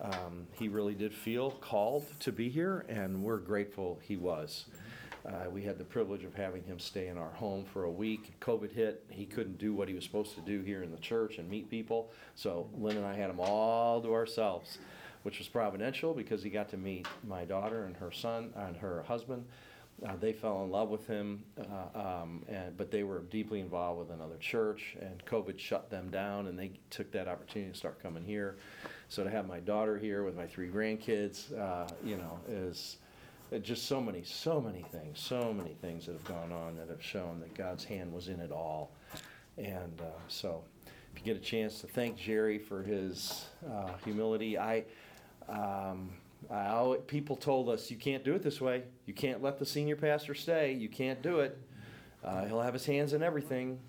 Um, he really did feel called to be here, and we're grateful he was. Uh, we had the privilege of having him stay in our home for a week. COVID hit. He couldn't do what he was supposed to do here in the church and meet people. So Lynn and I had him all to ourselves, which was providential because he got to meet my daughter and her son and her husband. Uh, they fell in love with him, uh, um, and, but they were deeply involved with another church, and COVID shut them down, and they took that opportunity to start coming here. So to have my daughter here with my three grandkids, uh, you know, is uh, just so many, so many things, so many things that have gone on that have shown that God's hand was in it all. And uh, so, if you get a chance to thank Jerry for his uh, humility, I, um, I people told us you can't do it this way. You can't let the senior pastor stay. You can't do it. Uh, he'll have his hands in everything.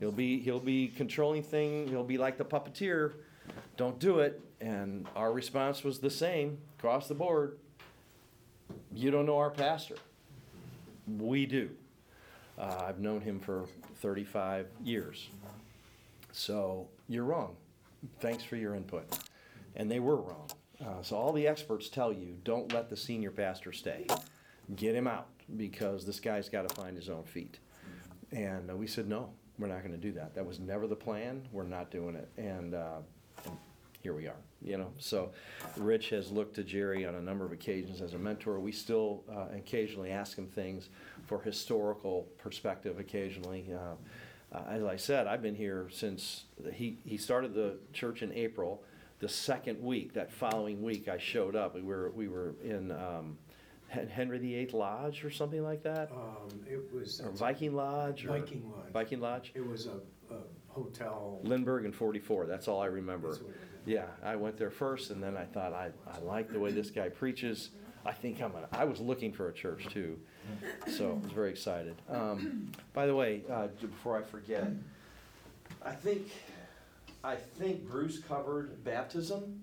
He'll be he'll be controlling thing. He'll be like the puppeteer. Don't do it. And our response was the same across the board. You don't know our pastor. We do. Uh, I've known him for 35 years. So you're wrong. Thanks for your input. And they were wrong. Uh, so all the experts tell you don't let the senior pastor stay. Get him out because this guy's got to find his own feet. And uh, we said, no, we're not going to do that. That was never the plan. We're not doing it. And, uh, here we are, you know. So Rich has looked to Jerry on a number of occasions as a mentor. We still uh, occasionally ask him things for historical perspective occasionally. Uh, uh, as I said, I've been here since he, he started the church in April. The second week, that following week, I showed up. We were, we were in um, Hen- Henry VIII Lodge or something like that, Um, it was. or Viking Lodge, or Viking Lodge. Viking Lodge. It was a, a hotel. Lindbergh and 44. That's all I remember. That's what it is. Yeah, I went there first, and then I thought I, I like the way this guy preaches. I think I'm gonna. I was looking for a church too, so I was very excited. Um, by the way, uh, before I forget, I think I think Bruce covered baptism.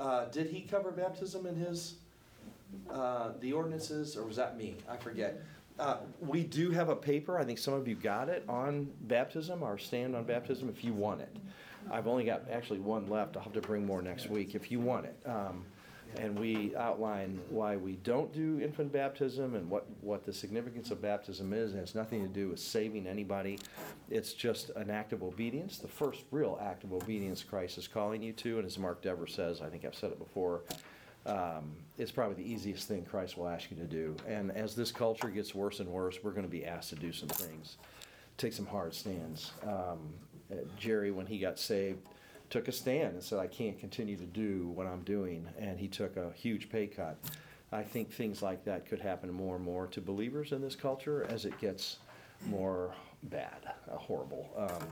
Uh, did he cover baptism in his uh, the ordinances, or was that me? I forget. Uh, we do have a paper. I think some of you got it on baptism. Our stand on baptism, if you want it. I've only got actually one left. I'll have to bring more next week if you want it. Um, and we outline why we don't do infant baptism and what, what the significance of baptism is. It has nothing to do with saving anybody. It's just an act of obedience, the first real act of obedience Christ is calling you to. And as Mark Dever says, I think I've said it before, um, it's probably the easiest thing Christ will ask you to do. And as this culture gets worse and worse, we're going to be asked to do some things, take some hard stands. Um, uh, Jerry, when he got saved, took a stand and said, I can't continue to do what I'm doing. And he took a huge pay cut. I think things like that could happen more and more to believers in this culture as it gets more bad, uh, horrible, um,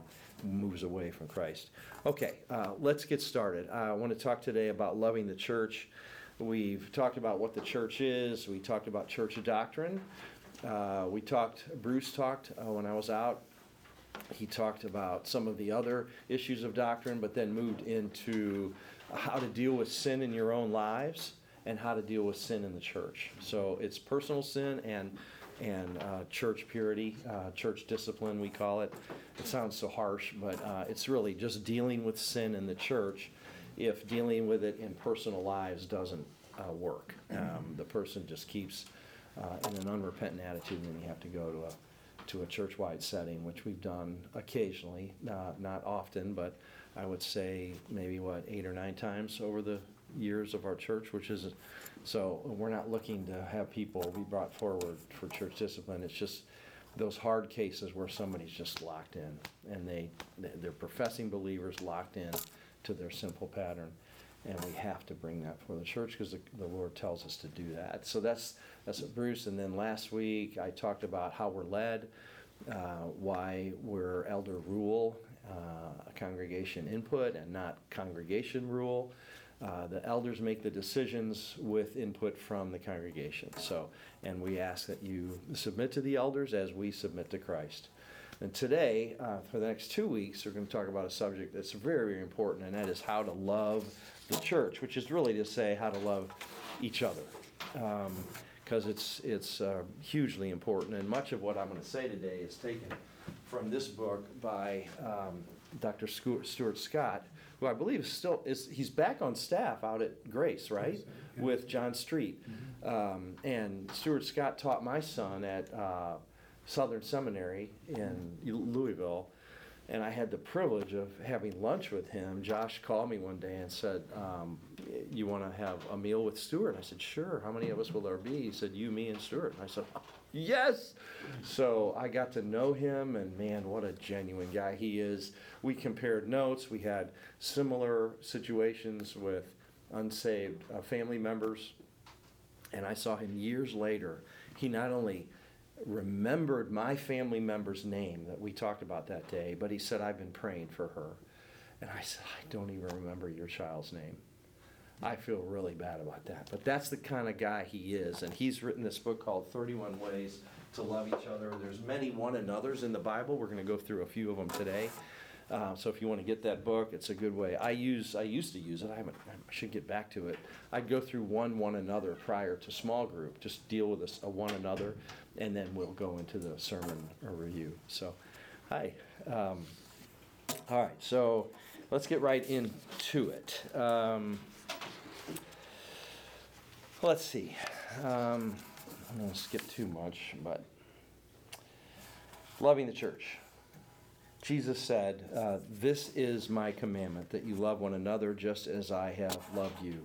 moves away from Christ. Okay, uh, let's get started. I want to talk today about loving the church. We've talked about what the church is, we talked about church doctrine. Uh, we talked, Bruce talked uh, when I was out he talked about some of the other issues of doctrine, but then moved into how to deal with sin in your own lives and how to deal with sin in the church. So it's personal sin and and uh, church purity, uh, church discipline, we call it. It sounds so harsh, but uh, it's really just dealing with sin in the church. If dealing with it in personal lives doesn't uh, work, um, the person just keeps uh, in an unrepentant attitude, and then you have to go to a to a church-wide setting, which we've done occasionally, not, not often, but I would say maybe what, eight or nine times over the years of our church, which is, so we're not looking to have people be brought forward for church discipline. It's just those hard cases where somebody's just locked in and they, they're professing believers locked in to their simple pattern. And we have to bring that for the church because the, the Lord tells us to do that. So that's, that's what Bruce. And then last week I talked about how we're led, uh, why we're elder rule, uh, congregation input, and not congregation rule. Uh, the elders make the decisions with input from the congregation. So, and we ask that you submit to the elders as we submit to Christ. And today, uh, for the next two weeks, we're going to talk about a subject that's very, very important, and that is how to love the church, which is really to say how to love each other. Because it's, it's uh, hugely important, and much of what I'm going to say today is taken from this book by um, Dr. Stuart, Scott, who I believe is still is he's back on staff out at Grace, right, with John Street. Um, and Stuart Scott taught my son at uh, Southern Seminary in Louisville, and I had the privilege of having lunch with him. Josh called me one day and said, um, "You want to have a meal with Stuart?" I said, "Sure." How many of us will there be? He said, "You, me, and Stuart." And I said, "Yes." So I got to know him, and man, what a genuine guy he is. We compared notes. We had similar situations with unsaved uh, family members, and I saw him years later. He not only remembered my family member's name that we talked about that day, but he said, I've been praying for her. And I said, I don't even remember your child's name. I feel really bad about that. But that's the kind of guy he is. And he's written this book called 31 Ways to Love Each Other. There's many one another's in the Bible. We're going to go through a few of them today. Uh, so if you want to get that book, it's a good way. I use I used to use it. I haven't. I should get back to it. I'd go through one one another prior to small group. Just deal with a, a one another, and then we'll go into the sermon or review. So, hi. Um, all right. So let's get right into it. Um, let's see. Um, I'm going to skip too much, but loving the church. Jesus said, uh, This is my commandment, that you love one another just as I have loved you.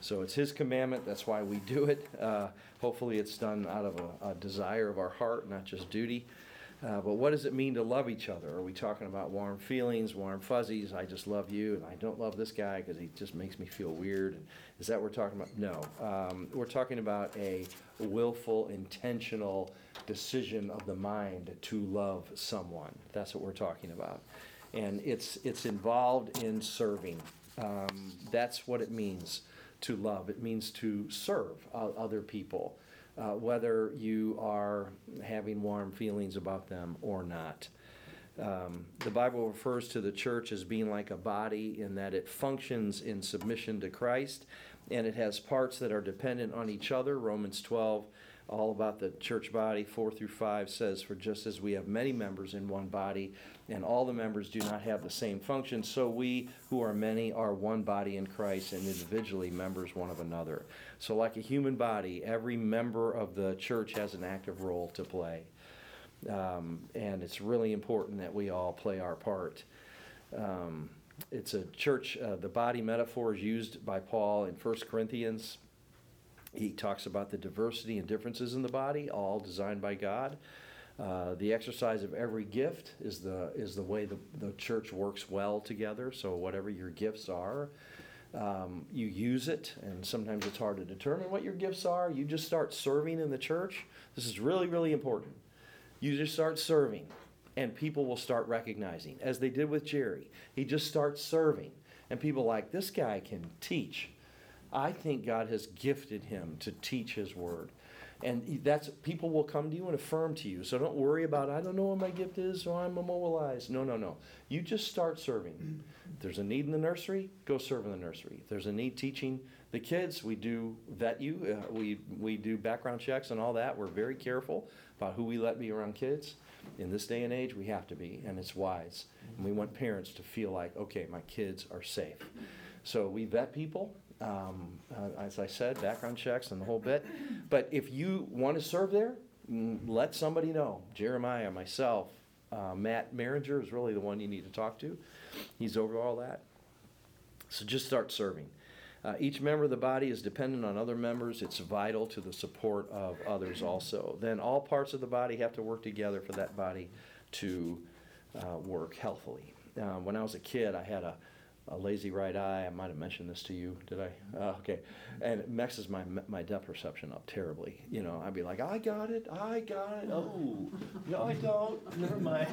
So it's his commandment, that's why we do it. Uh, hopefully, it's done out of a, a, desire of our heart, not just duty. Uh, but what does it mean to love each other? Are we talking about warm feelings, warm fuzzies? I just love you, and I don't love this guy because he just makes me feel weird. Is that what we're talking about? No. Um, we're talking about a willful, intentional decision of the mind to love someone. That's what we're talking about. And it's, it's involved in serving. Um, that's what it means to love. It means to serve uh, other people uh, whether you are having warm feelings about them or not. Um, the Bible refers to the church as being like a body in that it functions in submission to Christ and it has parts that are dependent on each other. Romans 12 all about the church body, 4 through 5 says, For just as we have many members in one body, and all the members do not have the same function, so we who are many are one body in Christ and individually members one of another. So, like a human body, every member of the church has an active role to play. Um, and it's really important that we all play our part. Um, it's a church, uh, the body metaphor is used by Paul in 1 Corinthians he talks about the diversity and differences in the body, all designed by God. Uh, the exercise of every gift is the is the way the, the church works well together. So whatever your gifts are, um, you use it, and sometimes it's hard to determine what your gifts are. You just start serving in the church. This is really really important. You just start serving, and people will start recognizing, as they did with Jerry. He just starts serving, and people like this guy can teach. I think God has gifted him to teach his word. And that's people will come to you and affirm to you. So don't worry about I don't know what my gift is, so I'm immobilized. No, no, no. You just start serving. If there's a need in the nursery, go serve in the nursery. If there's a need teaching the kids, we do vet you. Uh, we we do background checks and all that. We're very careful about who we let be around kids. In this day and age, we have to be, and it's wise. And we want parents to feel like, okay, my kids are safe. So we vet people um, uh, as I said, background checks and the whole bit. But if you want to serve there, mm, let somebody know. Jeremiah, myself, uh, Matt Maringer is really the one you need to talk to. He's over all that. So just start serving. Uh, each member of the body is dependent on other members. It's vital to the support of others also. Then all parts of the body have to work together for that body to uh, work healthily. Uh, when I was a kid, I had a a lazy right eye. I might have mentioned this to you, did I? Uh, okay, and it messes my my depth perception up terribly. You know, I'd be like, I got it, I got it. Oh, no, I don't. Never mind.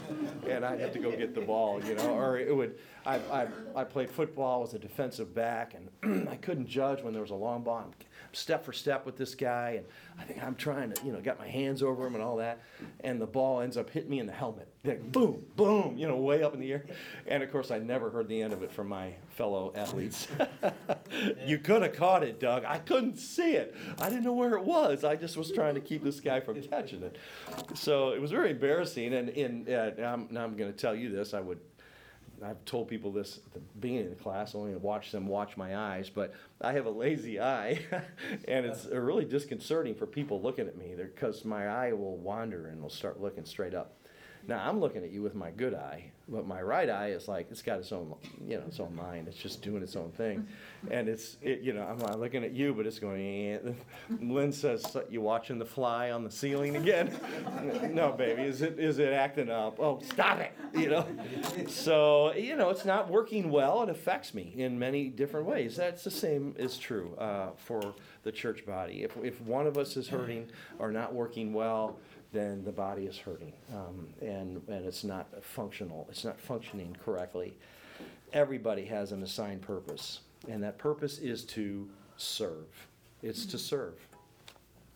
And I'd have to go get the ball. You know, or it would. I I, I played football as a defensive back, and I couldn't judge when there was a long ball. I'm step for step with this guy, and I think I'm trying to, you know, got my hands over him and all that, and the ball ends up hitting me in the helmet Like, boom, boom, you know, way up in the air. And of course, I never heard the end of it from my fellow athletes. you could have caught it, Doug. I couldn't see it. I didn't know where it was. I just was trying to keep this guy from catching it. So it was very embarrassing. And, and uh, I'm, I'm going to tell you this. I would I've told people this at the beginning of the class, only to watch them watch my eyes, but I have a lazy eye, and it's really disconcerting for people looking at me because my eye will wander and will start looking straight up. Now I'm looking at you with my good eye, but my right eye is like it's got its own, you know, its own mind. It's just doing its own thing, and it's, it, you know, I'm not looking at you, but it's going. Eh. Lynn says, "So "You watching the fly on the ceiling again?" no, baby, is it is it acting up? Oh, stop it! You know. So you know, it's not working well. It affects me in many different ways. That's the same is true uh, for the church body. If if one of us is hurting or not working well then the body is hurting um, and, and it's not functional. It's not functioning correctly. Everybody has an assigned purpose, and that purpose is to serve. It's to serve.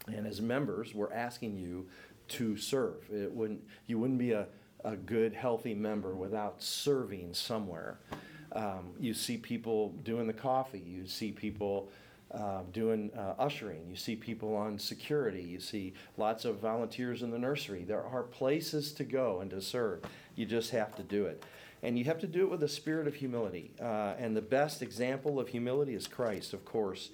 And as members, we're asking you to serve. It wouldn't, you wouldn't be a, a good, healthy member without serving somewhere. Um, you see people doing the coffee, you see people uh, doing uh, ushering. You see people on security. You see lots of volunteers in the nursery. There are places to go and to serve. You just have to do it. And you have to do it with a spirit of humility. Uh, and the best example of humility is Christ, of course.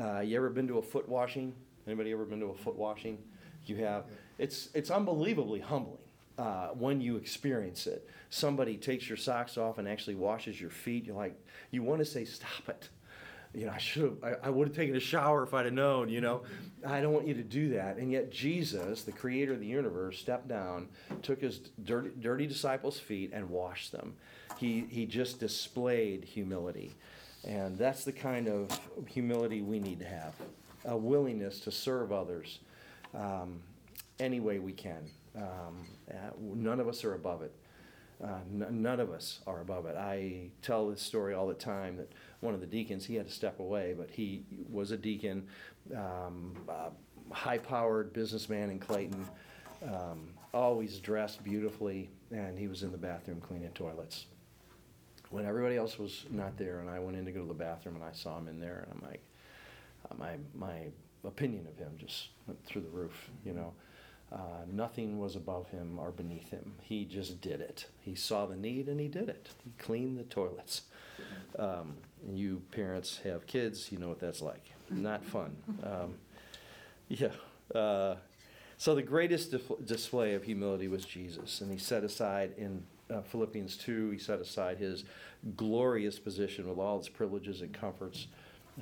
Uh, you ever been to a foot washing? Anybody ever been to a foot washing? You have. It's, it's unbelievably humbling. Uh, when you experience it, somebody takes your socks off and actually washes your feet. You're like, you want to say, "Stop it! You know, I should have, I, I would have taken a shower if I'd have known, you know. I don't want you to do that. And yet, Jesus, the creator of the universe, stepped down, took his dirty, dirty disciples' feet, and washed them. He, he just displayed humility. And that's the kind of humility we need to have a willingness to serve others um, any way we can. Um, uh, none of us are above it. Uh, n- none of us are above it. I tell this story all the time that one of the deacons, he had to step away, but he was a deacon, um, uh, high powered businessman in Clayton, um, always dressed beautifully, and he was in the bathroom cleaning toilets. When everybody else was not there, and I went in to go to the bathroom, and I saw him in there, and I'm like, uh, my, my opinion of him just went through the roof, you know. Uh, nothing was above him or beneath him. He just did it. He saw the need and he did it. He cleaned the toilets. Um, you parents have kids, you know what that's like. Not fun. Um, yeah. Uh, so the greatest dif- display of humility was Jesus, and he set aside in uh, Philippians 2, he set aside his glorious position with all its privileges and comforts.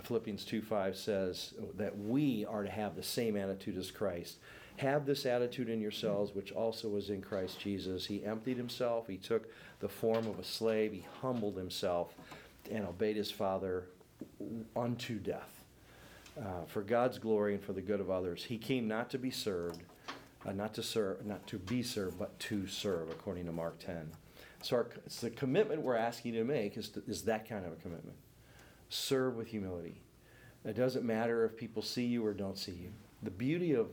Philippians 2 5 says that we are to have the same attitude as Christ. Have this attitude in yourselves, which also was in Christ Jesus. He emptied himself, he took the form of a slave, he humbled himself and obeyed his father unto death. Uh, for God's glory and for the good of others. He came not to be served, uh, not to serve, not to be served, but to serve, according to Mark 10. So our, it's the commitment we're asking you to make is, to, is that kind of a commitment. Serve with humility. It doesn't matter if people see you or don't see you. The beauty of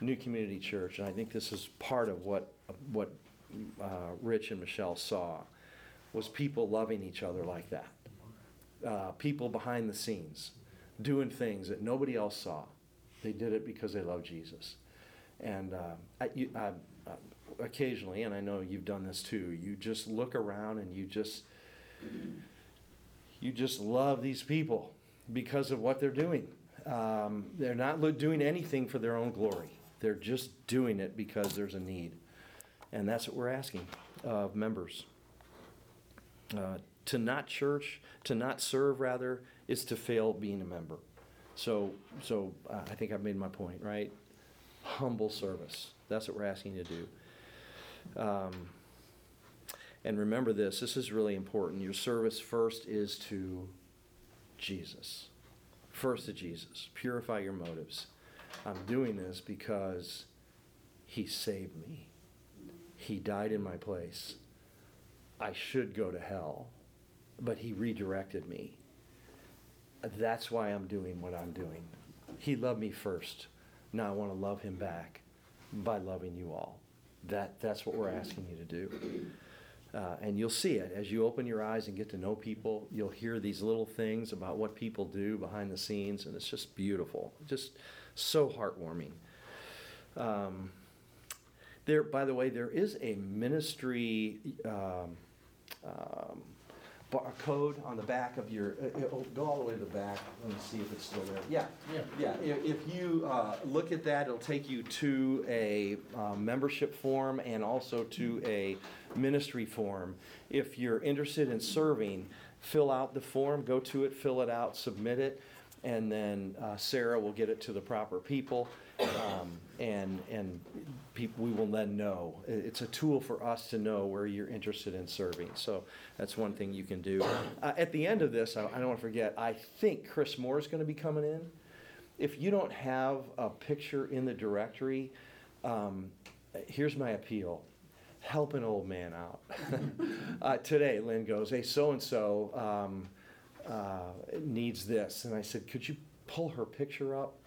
New Community Church, and I think this is part of what what uh, Rich and Michelle saw, was people loving each other like that uh, people behind the scenes doing things that nobody else saw. They did it because they love Jesus. And uh, I, you, I, uh, occasionally, and I know you've done this too, you just look around and you just you just love these people because of what they're doing. Um, they're not doing anything for their own glory. They're just doing it because there's a need, and that's what we're asking of members. Uh, to not church, to not serve rather, is to fail being a member. So, so uh, I think I've made my point, right? Humble service. That's what we're asking you to do. Um, and remember this this is really important. Your service first is to Jesus. First to Jesus. Purify your motives. I'm doing this because He saved me, He died in my place. I should go to hell but he redirected me. That's why I'm doing what I'm doing. He loved me first. Now I want to love him back by loving you all. That, that's what we're asking you to do. Uh, and you'll see it as you open your eyes and get to know people. You'll hear these little things about what people do behind the scenes, and it's just beautiful, just so heartwarming. Um, there, by the way, there is a ministry um, um, barcode on the back of your. Uh, uh, go all the way to the back. Let me see if it's still there. Yeah, Yeah. yeah. If, if you uh, look at that, it'll take you to a uh, membership form and also to a ministry form. If you're interested in serving, fill out the form. Go to it, fill it out, submit it, and then uh, Sarah will get it to the proper people. Um, and and we will then know. It's a tool for us to know where you're interested in serving. So that's one thing you can do. Uh, at the end of this, I, I don't want to forget. I think Chris Moore is going to be coming in. If you don't have a picture in the directory, um, here's my appeal. Help an old man out. uh, today, Lynn goes, "Hey, so and so needs this," and I said, "Could you pull her picture up?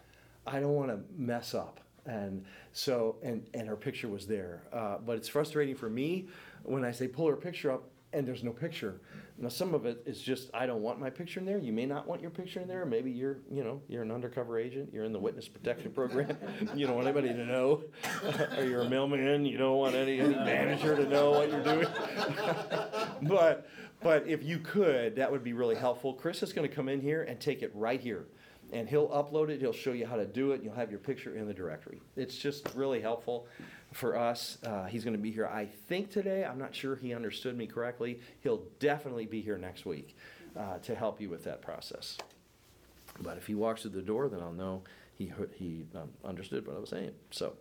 I don't want to mess up." And so, and and her picture was there, uh, but it's frustrating for me when I say pull her picture up and there's no picture. Now, some of it is just I don't want my picture in there. You may not want your picture in there. Maybe you're, you know, you're an undercover agent. You're in the witness protection program. you don't want anybody to know, or you're a mailman. You don't want any, any manager to know what you're doing. but but if you could, that would be really helpful. Chris is going to come in here and take it right here. And he'll upload it, he'll show you how to do it, you'll have your picture in the directory. It's just really helpful for us. Uh, he's going to be here, I think, today. I'm not sure he understood me correctly. He'll definitely be here next week uh, to help you with that process. But if he walks through the door, then I'll know he, he um, understood what I was saying. So,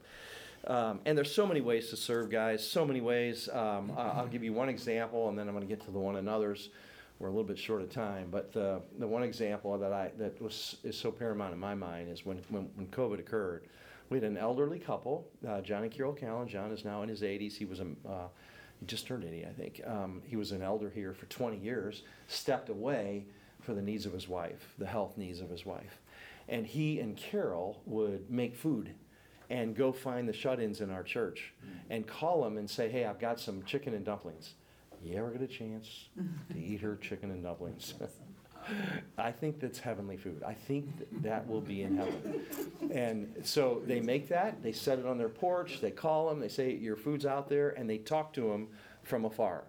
um, and there's so many ways to serve, guys. So many ways. Um, I'll give you one example, and then I'm going to get to the one another's. We're a little bit short of time, but the the one example that I that was is so paramount in my mind is when when, when COVID occurred. We had an elderly couple, uh, John and Carol Callen. John is now in his 80s. He was a uh, he just turned 80, I think. Um, he was an elder here for 20 years. Stepped away for the needs of his wife, the health needs of his wife, and he and Carol would make food and go find the shut-ins in our church mm. and call them and say, "Hey, I've got some chicken and dumplings. You ever get a chance to eat her chicken and dumplings?" I think that's heavenly food. I think that, that will be in heaven. And so they make that, they set it on their porch, they call them, they say, Your food's out there, and they talk to them from afar.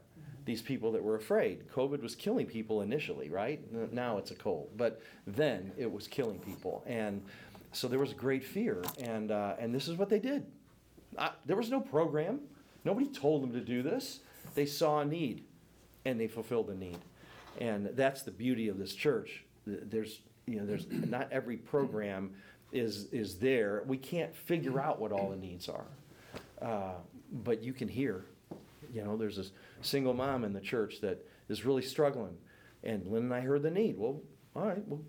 These people that were afraid. COVID was killing people initially, right? Now it's a cold. But then it was killing people. And so there was great fear. And, uh, and this is what they did. I, there was no program, nobody told them to do this. They saw a need, and they fulfilled the need. And that's the beauty of this church. There's, you know, there's not every program is is there. We can't figure out what all the needs are, uh, but you can hear. You know, there's this single mom in the church that is really struggling, and Lynn and I heard the need. Well, all right, well,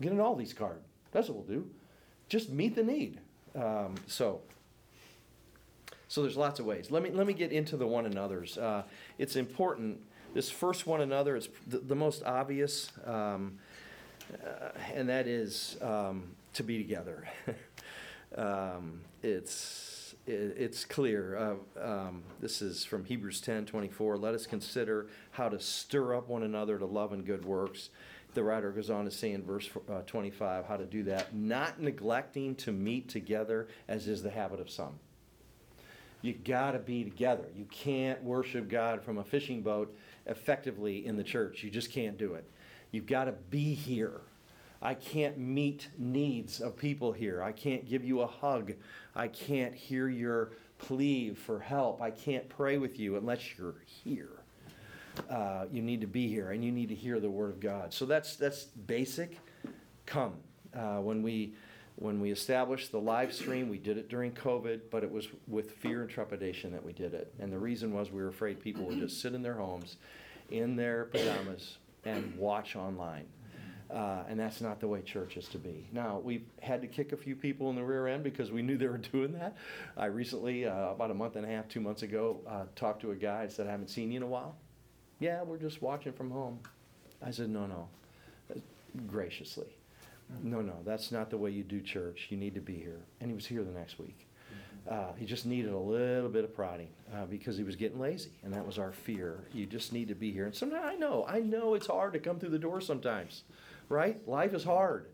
get an Aldi's card. That's what we'll do. Just meet the need. Um, so. So there's lots of ways. Let me let me get into the one another's. Uh, it's important. This first one another is the, the most obvious, um, uh, and that is um, to be together. um, it's it, it's clear. Uh, um, this is from Hebrews 10, 24. Let us consider how to stir up one another to love and good works. The writer goes on to say in verse uh, 25 how to do that, not neglecting to meet together as is the habit of some. You got to be together. You can't worship God from a fishing boat effectively in the church. You just can't do it. You've got to be here. I can't meet needs of people here. I can't give you a hug. I can't hear your plea for help. I can't pray with you unless you're here. Uh, you need to be here and you need to hear the word of God. So that's that's basic. Come uh, when we when we established the live stream, we did it during COVID, but it was with fear and trepidation that we did it. And the reason was we were afraid people would just sit in their homes, in their pajamas, and watch online. Uh, and that's not the way church is to be. Now, we've had to kick a few people in the rear end because we knew they were doing that. I recently, uh, about a month and a half, two months ago, uh, talked to a guy and said, I haven't seen you in a while. Yeah, we're just watching from home. I said, no, no, Uh, graciously. No, no, that's not the way you do church. You need to be here. And he was here the next week. Uh, he just needed a little bit of prodding uh, because he was getting lazy, and that was our fear. You just need to be here. And sometimes I know, I know it's hard to come through the door sometimes, right? Life is hard.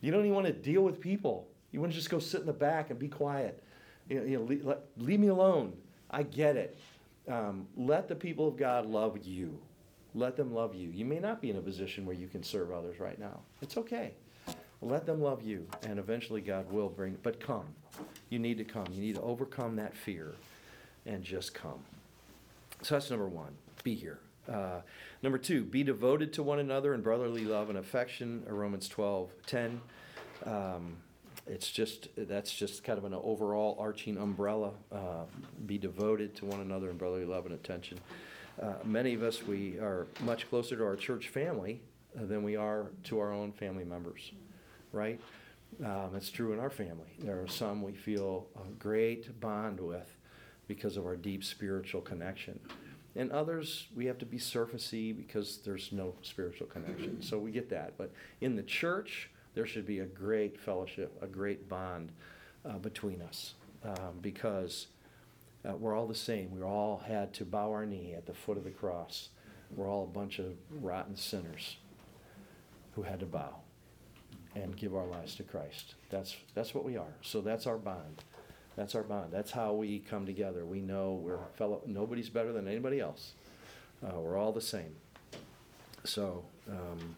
You don't even want to deal with people. You want to just go sit in the back and be quiet. You know, you know leave, leave me alone. I get it. Um, let the people of God love you. Let them love you. You may not be in a position where you can serve others right now. It's okay. Let them love you, and eventually God will bring. But come. You need to come. You need to overcome that fear and just come. So that's number one. Be here. Uh, number two, be devoted to one another in brotherly love and affection. uh, Romans 12, 10. Um, it's just, that's just kind of an overall arching umbrella. Uh, be devoted to one another in brotherly love and attention. Uh, many of us, we are much closer to our church family uh, than we are to our own family members, right? Um, it's true in our family. There are some we feel a great bond with because of our deep spiritual connection. And others, we have to be surfacey because there's no spiritual connection. So we get that. But in the church, there should be a great fellowship, a great bond uh, between us um, because uh, we're all the same. We all had to bow our knee at the foot of the cross. We're all a bunch of rotten sinners who had to bow and give our lives to Christ. That's, that's what we are. So that's our bond. That's our bond. That's how we come together. We know we're fellow, nobody's better than anybody else. Uh, we're all the same. So, um,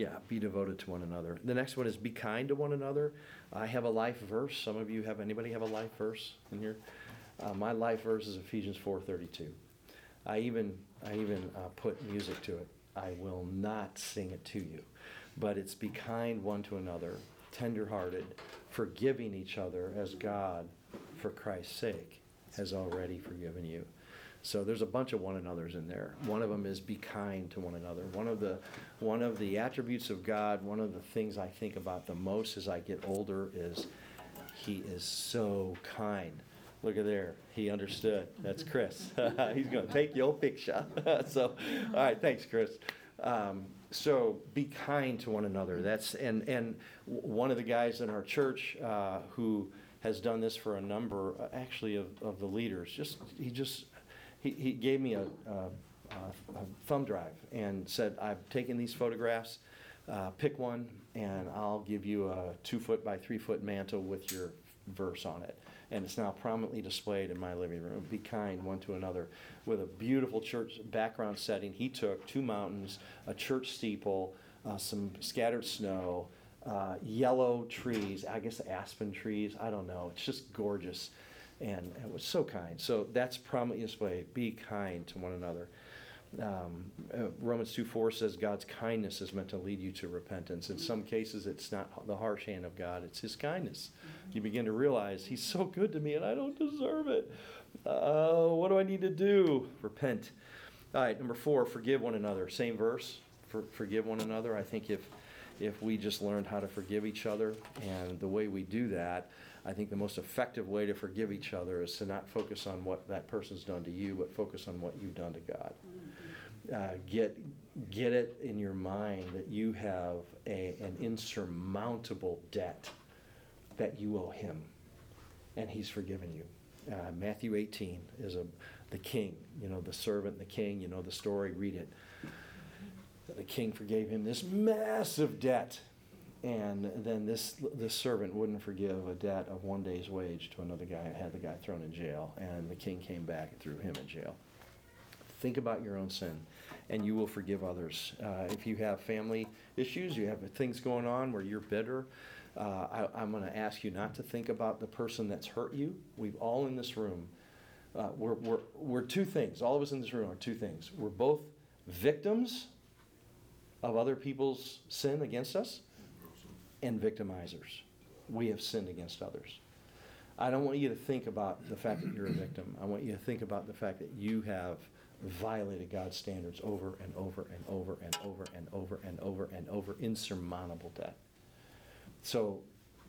yeah, be devoted to one another. The next one is be kind to one another. I have a life verse. Some of you have, anybody have a life verse in here? Uh, my life verse is Ephesians 4.32. I even, I even uh, put music to it. I will not sing it to you. But it's be kind one to another, tenderhearted, forgiving each other as God, for Christ's sake, has already forgiven you. So there's a bunch of one another's in there. One of them is be kind to one another. One of the one of the attributes of God, one of the things I think about the most as I get older is he is so kind. Look at there. He understood. That's Chris. He's going to take your picture. so, all right, thanks, Chris. Um, so be kind to one another. That's and and one of the guys in our church uh, who has done this for a number, uh, actually, of, of the leaders. Just he just he, he gave me a, a, a thumb drive and said, "I've taken these photographs. Uh, pick one, and I'll give you a two foot by three foot mantle with your verse on it." And it's now prominently displayed in my living room. Be kind one to another. With a beautiful church background setting, he took two mountains, a church steeple, uh, some scattered snow, uh, yellow trees, I guess aspen trees, I don't know. It's just gorgeous. And it was so kind. So that's prominently displayed. Be kind to one another. Um, uh, Romans 2 4 says God's kindness is meant to lead you to repentance. In some cases, it's not the harsh hand of God, it's His kindness. You begin to realize He's so good to me and I don't deserve it. Uh, what do I need to do? Repent. All right, number four, forgive one another. Same verse. For, forgive one another. I think if if we just learned how to forgive each other, and the way we do that, I think the most effective way to forgive each other is to not focus on what that person's done to you, but focus on what you've done to God. Uh, get get it in your mind that you have a, an insurmountable debt that you owe Him, and He's forgiven you. Uh, Matthew 18 is a the king, you know, the servant, the king. You know the story. Read it. The king forgave him this massive debt, and then this this servant wouldn't forgive a debt of one day's wage to another guy and had the guy thrown in jail. And the king came back and threw him in jail. Think about your own sin, and you will forgive others. Uh, if you have family issues, you have things going on where you're bitter. Uh, I, I'm going to ask you not to think about the person that's hurt you. We've all in this room. Uh, we're, we're, we're two things. All of us in this room are two things. We're both victims of other people's sin against us and victimizers. We have sinned against others. I don't want you to think about the fact that you're a victim. I want you to think about the fact that you have violated God's standards over and over and over and over and over and over and over, insurmountable debt. So,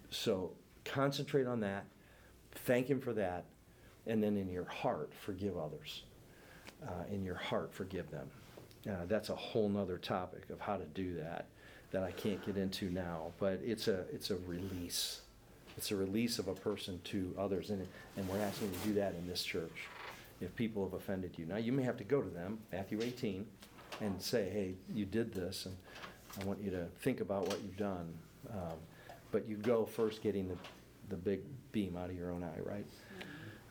so concentrate on that, thank Him for that, and then in your heart, forgive others. Uh, in your heart, forgive them. Uh, that's a whole nother topic of how to do that that I can't get into now, but it's a it's a release. It's a release of a person to others, and, and we're asking you to do that in this church. If people have offended you, now you may have to go to them, Matthew 18, and say, "Hey, you did this, and I want you to think about what you've done." Um, but you go first, getting the the big beam out of your own eye, right?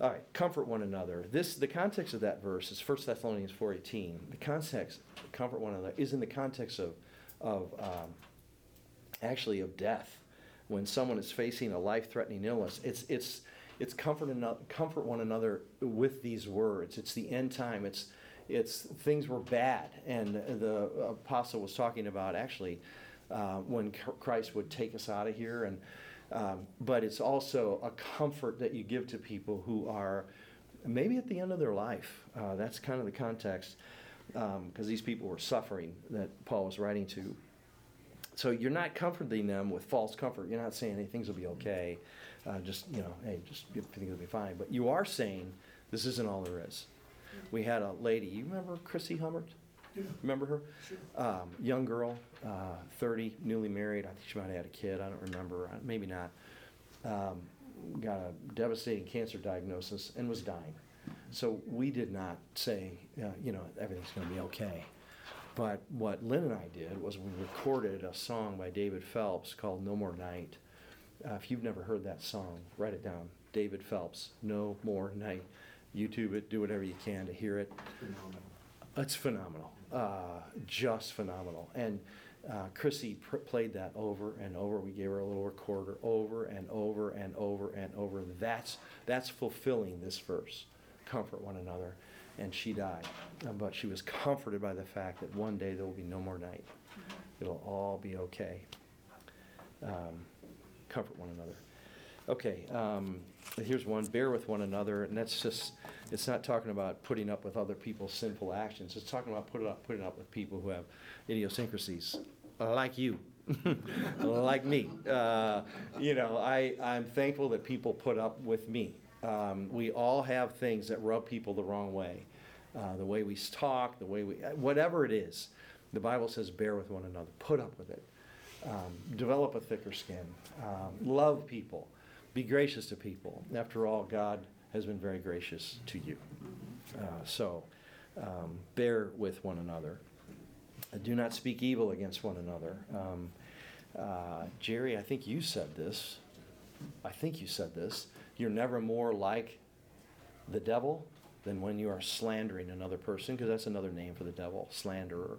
All right, comfort one another. This the context of that verse is 1 Thessalonians 4:18. The context, comfort one another, is in the context of of um, actually of death. When someone is facing a life-threatening illness, it's it's it's comfort comfort one another with these words. It's the end time. It's it's things were bad, and the apostle was talking about actually uh, when Christ would take us out of here, and um, but it's also a comfort that you give to people who are maybe at the end of their life. Uh, that's kind of the context because um, these people were suffering that Paul was writing to. So you're not comforting them with false comfort. You're not saying, hey, things will be okay. Uh, just, you know, hey, just things will be fine. But you are saying this isn't all there is. We had a lady, you remember Chrissy Hummert? Yeah. Remember her? Um, young girl, uh, 30, newly married. I think she might have had a kid. I don't remember. Uh, Maybe not. Um, got a devastating cancer diagnosis and was dying. So we did not say, uh, you know, everything's going to be okay. But what Lynn and I did was we recorded a song by David Phelps called No More Night. Uh, if you've never heard that song, write it down. David Phelps, No More Night. YouTube it, do whatever you can to hear it. Phenomenal. It's phenomenal, uh, just phenomenal. And uh, Chrissy pr- played that over and over. We gave her a little recorder over and over and over and over. That's that's fulfilling this verse. Comfort one another. And she died, Uh, but she was comforted by the fact that one day there will be no more night. It'll all be okay. Um, comfort one another. Okay, um, here's one, bear with one another, and that's just, it's not talking about putting up with other people's sinful actions. It's talking about putting up, putting up with people who have idiosyncrasies, like you, like me. Uh, you know, I, I'm thankful that people put up with me. Um, we all have things that rub people the wrong way. Uh, the way we talk, the way we, whatever it is, the Bible says bear with one another, put up with it. Um, develop a thicker skin, um, love people, be gracious to people. After all, God has been very gracious to you. Uh, so, um, bear with one another. Uh, do not speak evil against one another. Um, uh, Jerry, I think you said this. I think you said this. You're never more like the devil than when you are slandering another person, because that's another name for the devil, slanderer.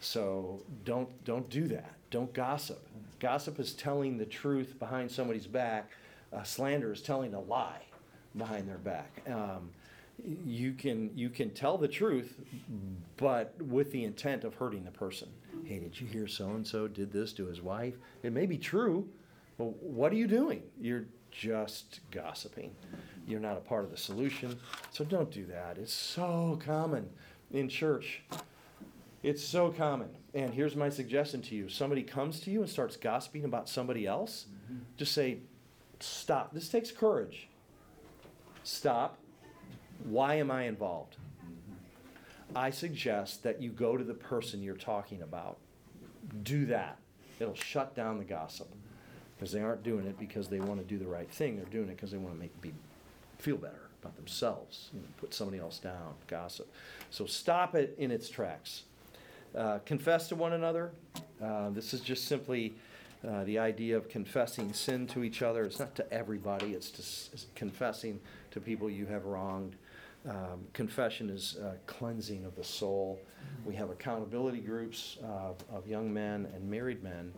So don't don't do that. Don't gossip. Gossip is telling the truth behind somebody's back. Uh, slander is telling a lie behind their back. Um, you can you can tell the truth, but with the intent of hurting the person. Hey, did you hear so and so did this to his wife? It may be true. but what are you doing? You're just gossiping. You're not a part of the solution. So don't do that. It's so common in church. It's so common. And here's my suggestion to you somebody comes to you and starts gossiping about somebody else, mm-hmm. just say, Stop. This takes courage. Stop. Why am I involved? Mm-hmm. I suggest that you go to the person you're talking about. Do that. It'll shut down the gossip because they aren't doing it because they want to do the right thing. They're doing it because they want to make be, feel better about themselves. You know, put somebody else down. Gossip. So stop it in its tracks. Uh, confess to one another. Uh, this is just simply uh, the idea of confessing sin to each other. It's not to everybody, it's s- confessing to people you have wronged. Um, confession is uh, cleansing of the soul. We have accountability groups of, of young men and married men,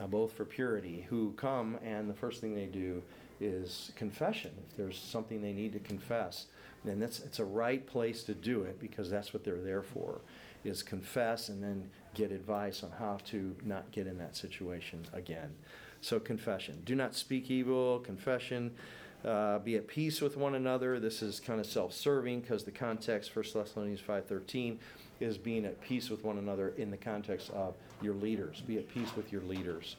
uh, both for purity, who come and the first thing they do is confession. If there's something they need to confess, then that's it's a right place to do it because that's what they're there for, is confess and then get advice on how to not get in that situation again. So confession. Do not speak evil. Confession. Uh, be at peace with one another. This is kind of self-serving because the context, 1 Thessalonians 5.13, is being at peace with one another in the context of your leaders. Be at peace with your leaders.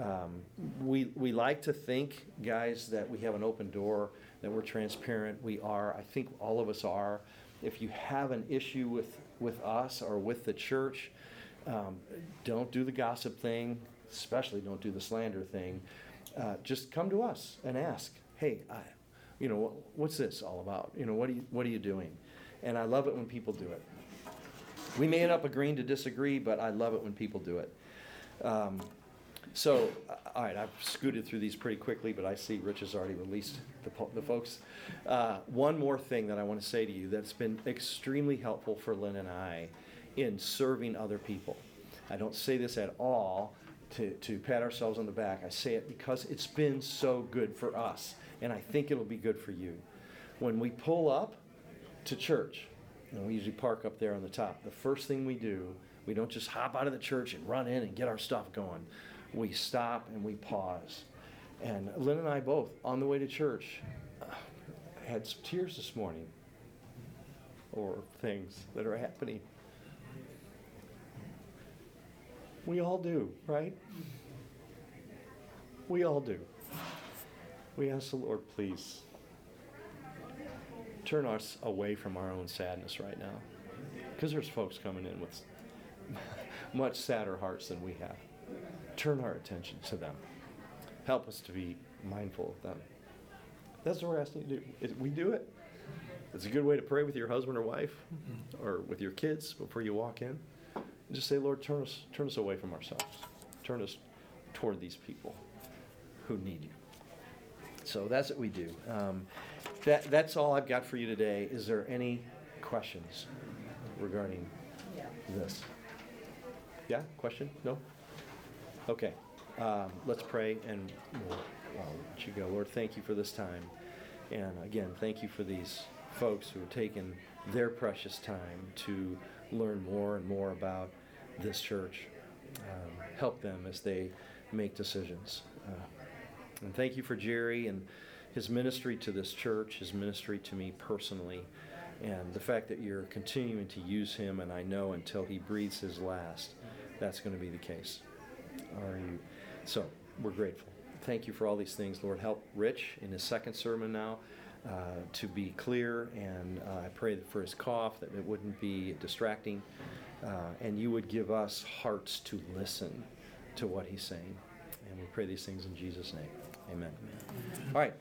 Um, we, we like to think, guys, that we have an open door, that we're transparent. We are. I think all of us are. If you have an issue with, with us or with the church, um, don't do the gossip thing. especially don't do the slander thing, uh, just come to us and ask, hey, I, you know, "Wh- what's this all about? You know, what are you, what are you doing? And I love it when people do it. We may end up agreeing to disagree, but I love it when people do it. Um, so, all right, I've scooted through these pretty quickly, but I see Rich has already released the, the folks. Uh, one more thing that I want to say to you that's been extremely helpful for Lynn and I in serving other people. I don't say this at all to, to pat ourselves on the back. I say it because it's been so good for us, and I think it'll be good for you. When we pull up to church, and we usually park up there on the top, the first thing we do, we don't just hop out of the church and run in and get our stuff going. We stop and we pause. And Lynn and I both, on the way to church, had some tears this morning or things that are happening. We all do, right? We all do. We ask the Lord, please, turn us away from our own sadness right now. Because there's folks coming in with much sadder hearts than we have. Turn our attention to them. Help us to be mindful of them. That's what we're asking you to do. We do it. It's a good way to pray with your husband or wife or with your kids before you walk in. And just say, Lord, turn us, turn us away from ourselves. Turn us toward these people who need you. So that's what we do. Um, that, that's all I've got for you today. Is there any questions regarding this? Yeah, question? No? Okay. Um, let's pray and we'll, let you go. Lord, thank you for this time. And again, thank you for these folks who have taken their precious time to learn more and more about this church. Um, help them as they make decisions. Uh, and thank you for Jerry and his ministry to this church, his ministry to me personally, and the fact that you're continuing to use him, and I know until he breathes his last, that's going to be the case. Are you? So we're grateful. Thank you for all these things, Lord. Help Rich in his second sermon now uh, to be clear, and uh, I pray that for his cough that it wouldn't be distracting, uh, and you would give us hearts to listen to what he's saying. And we pray these things in Jesus' name. Amen. All right.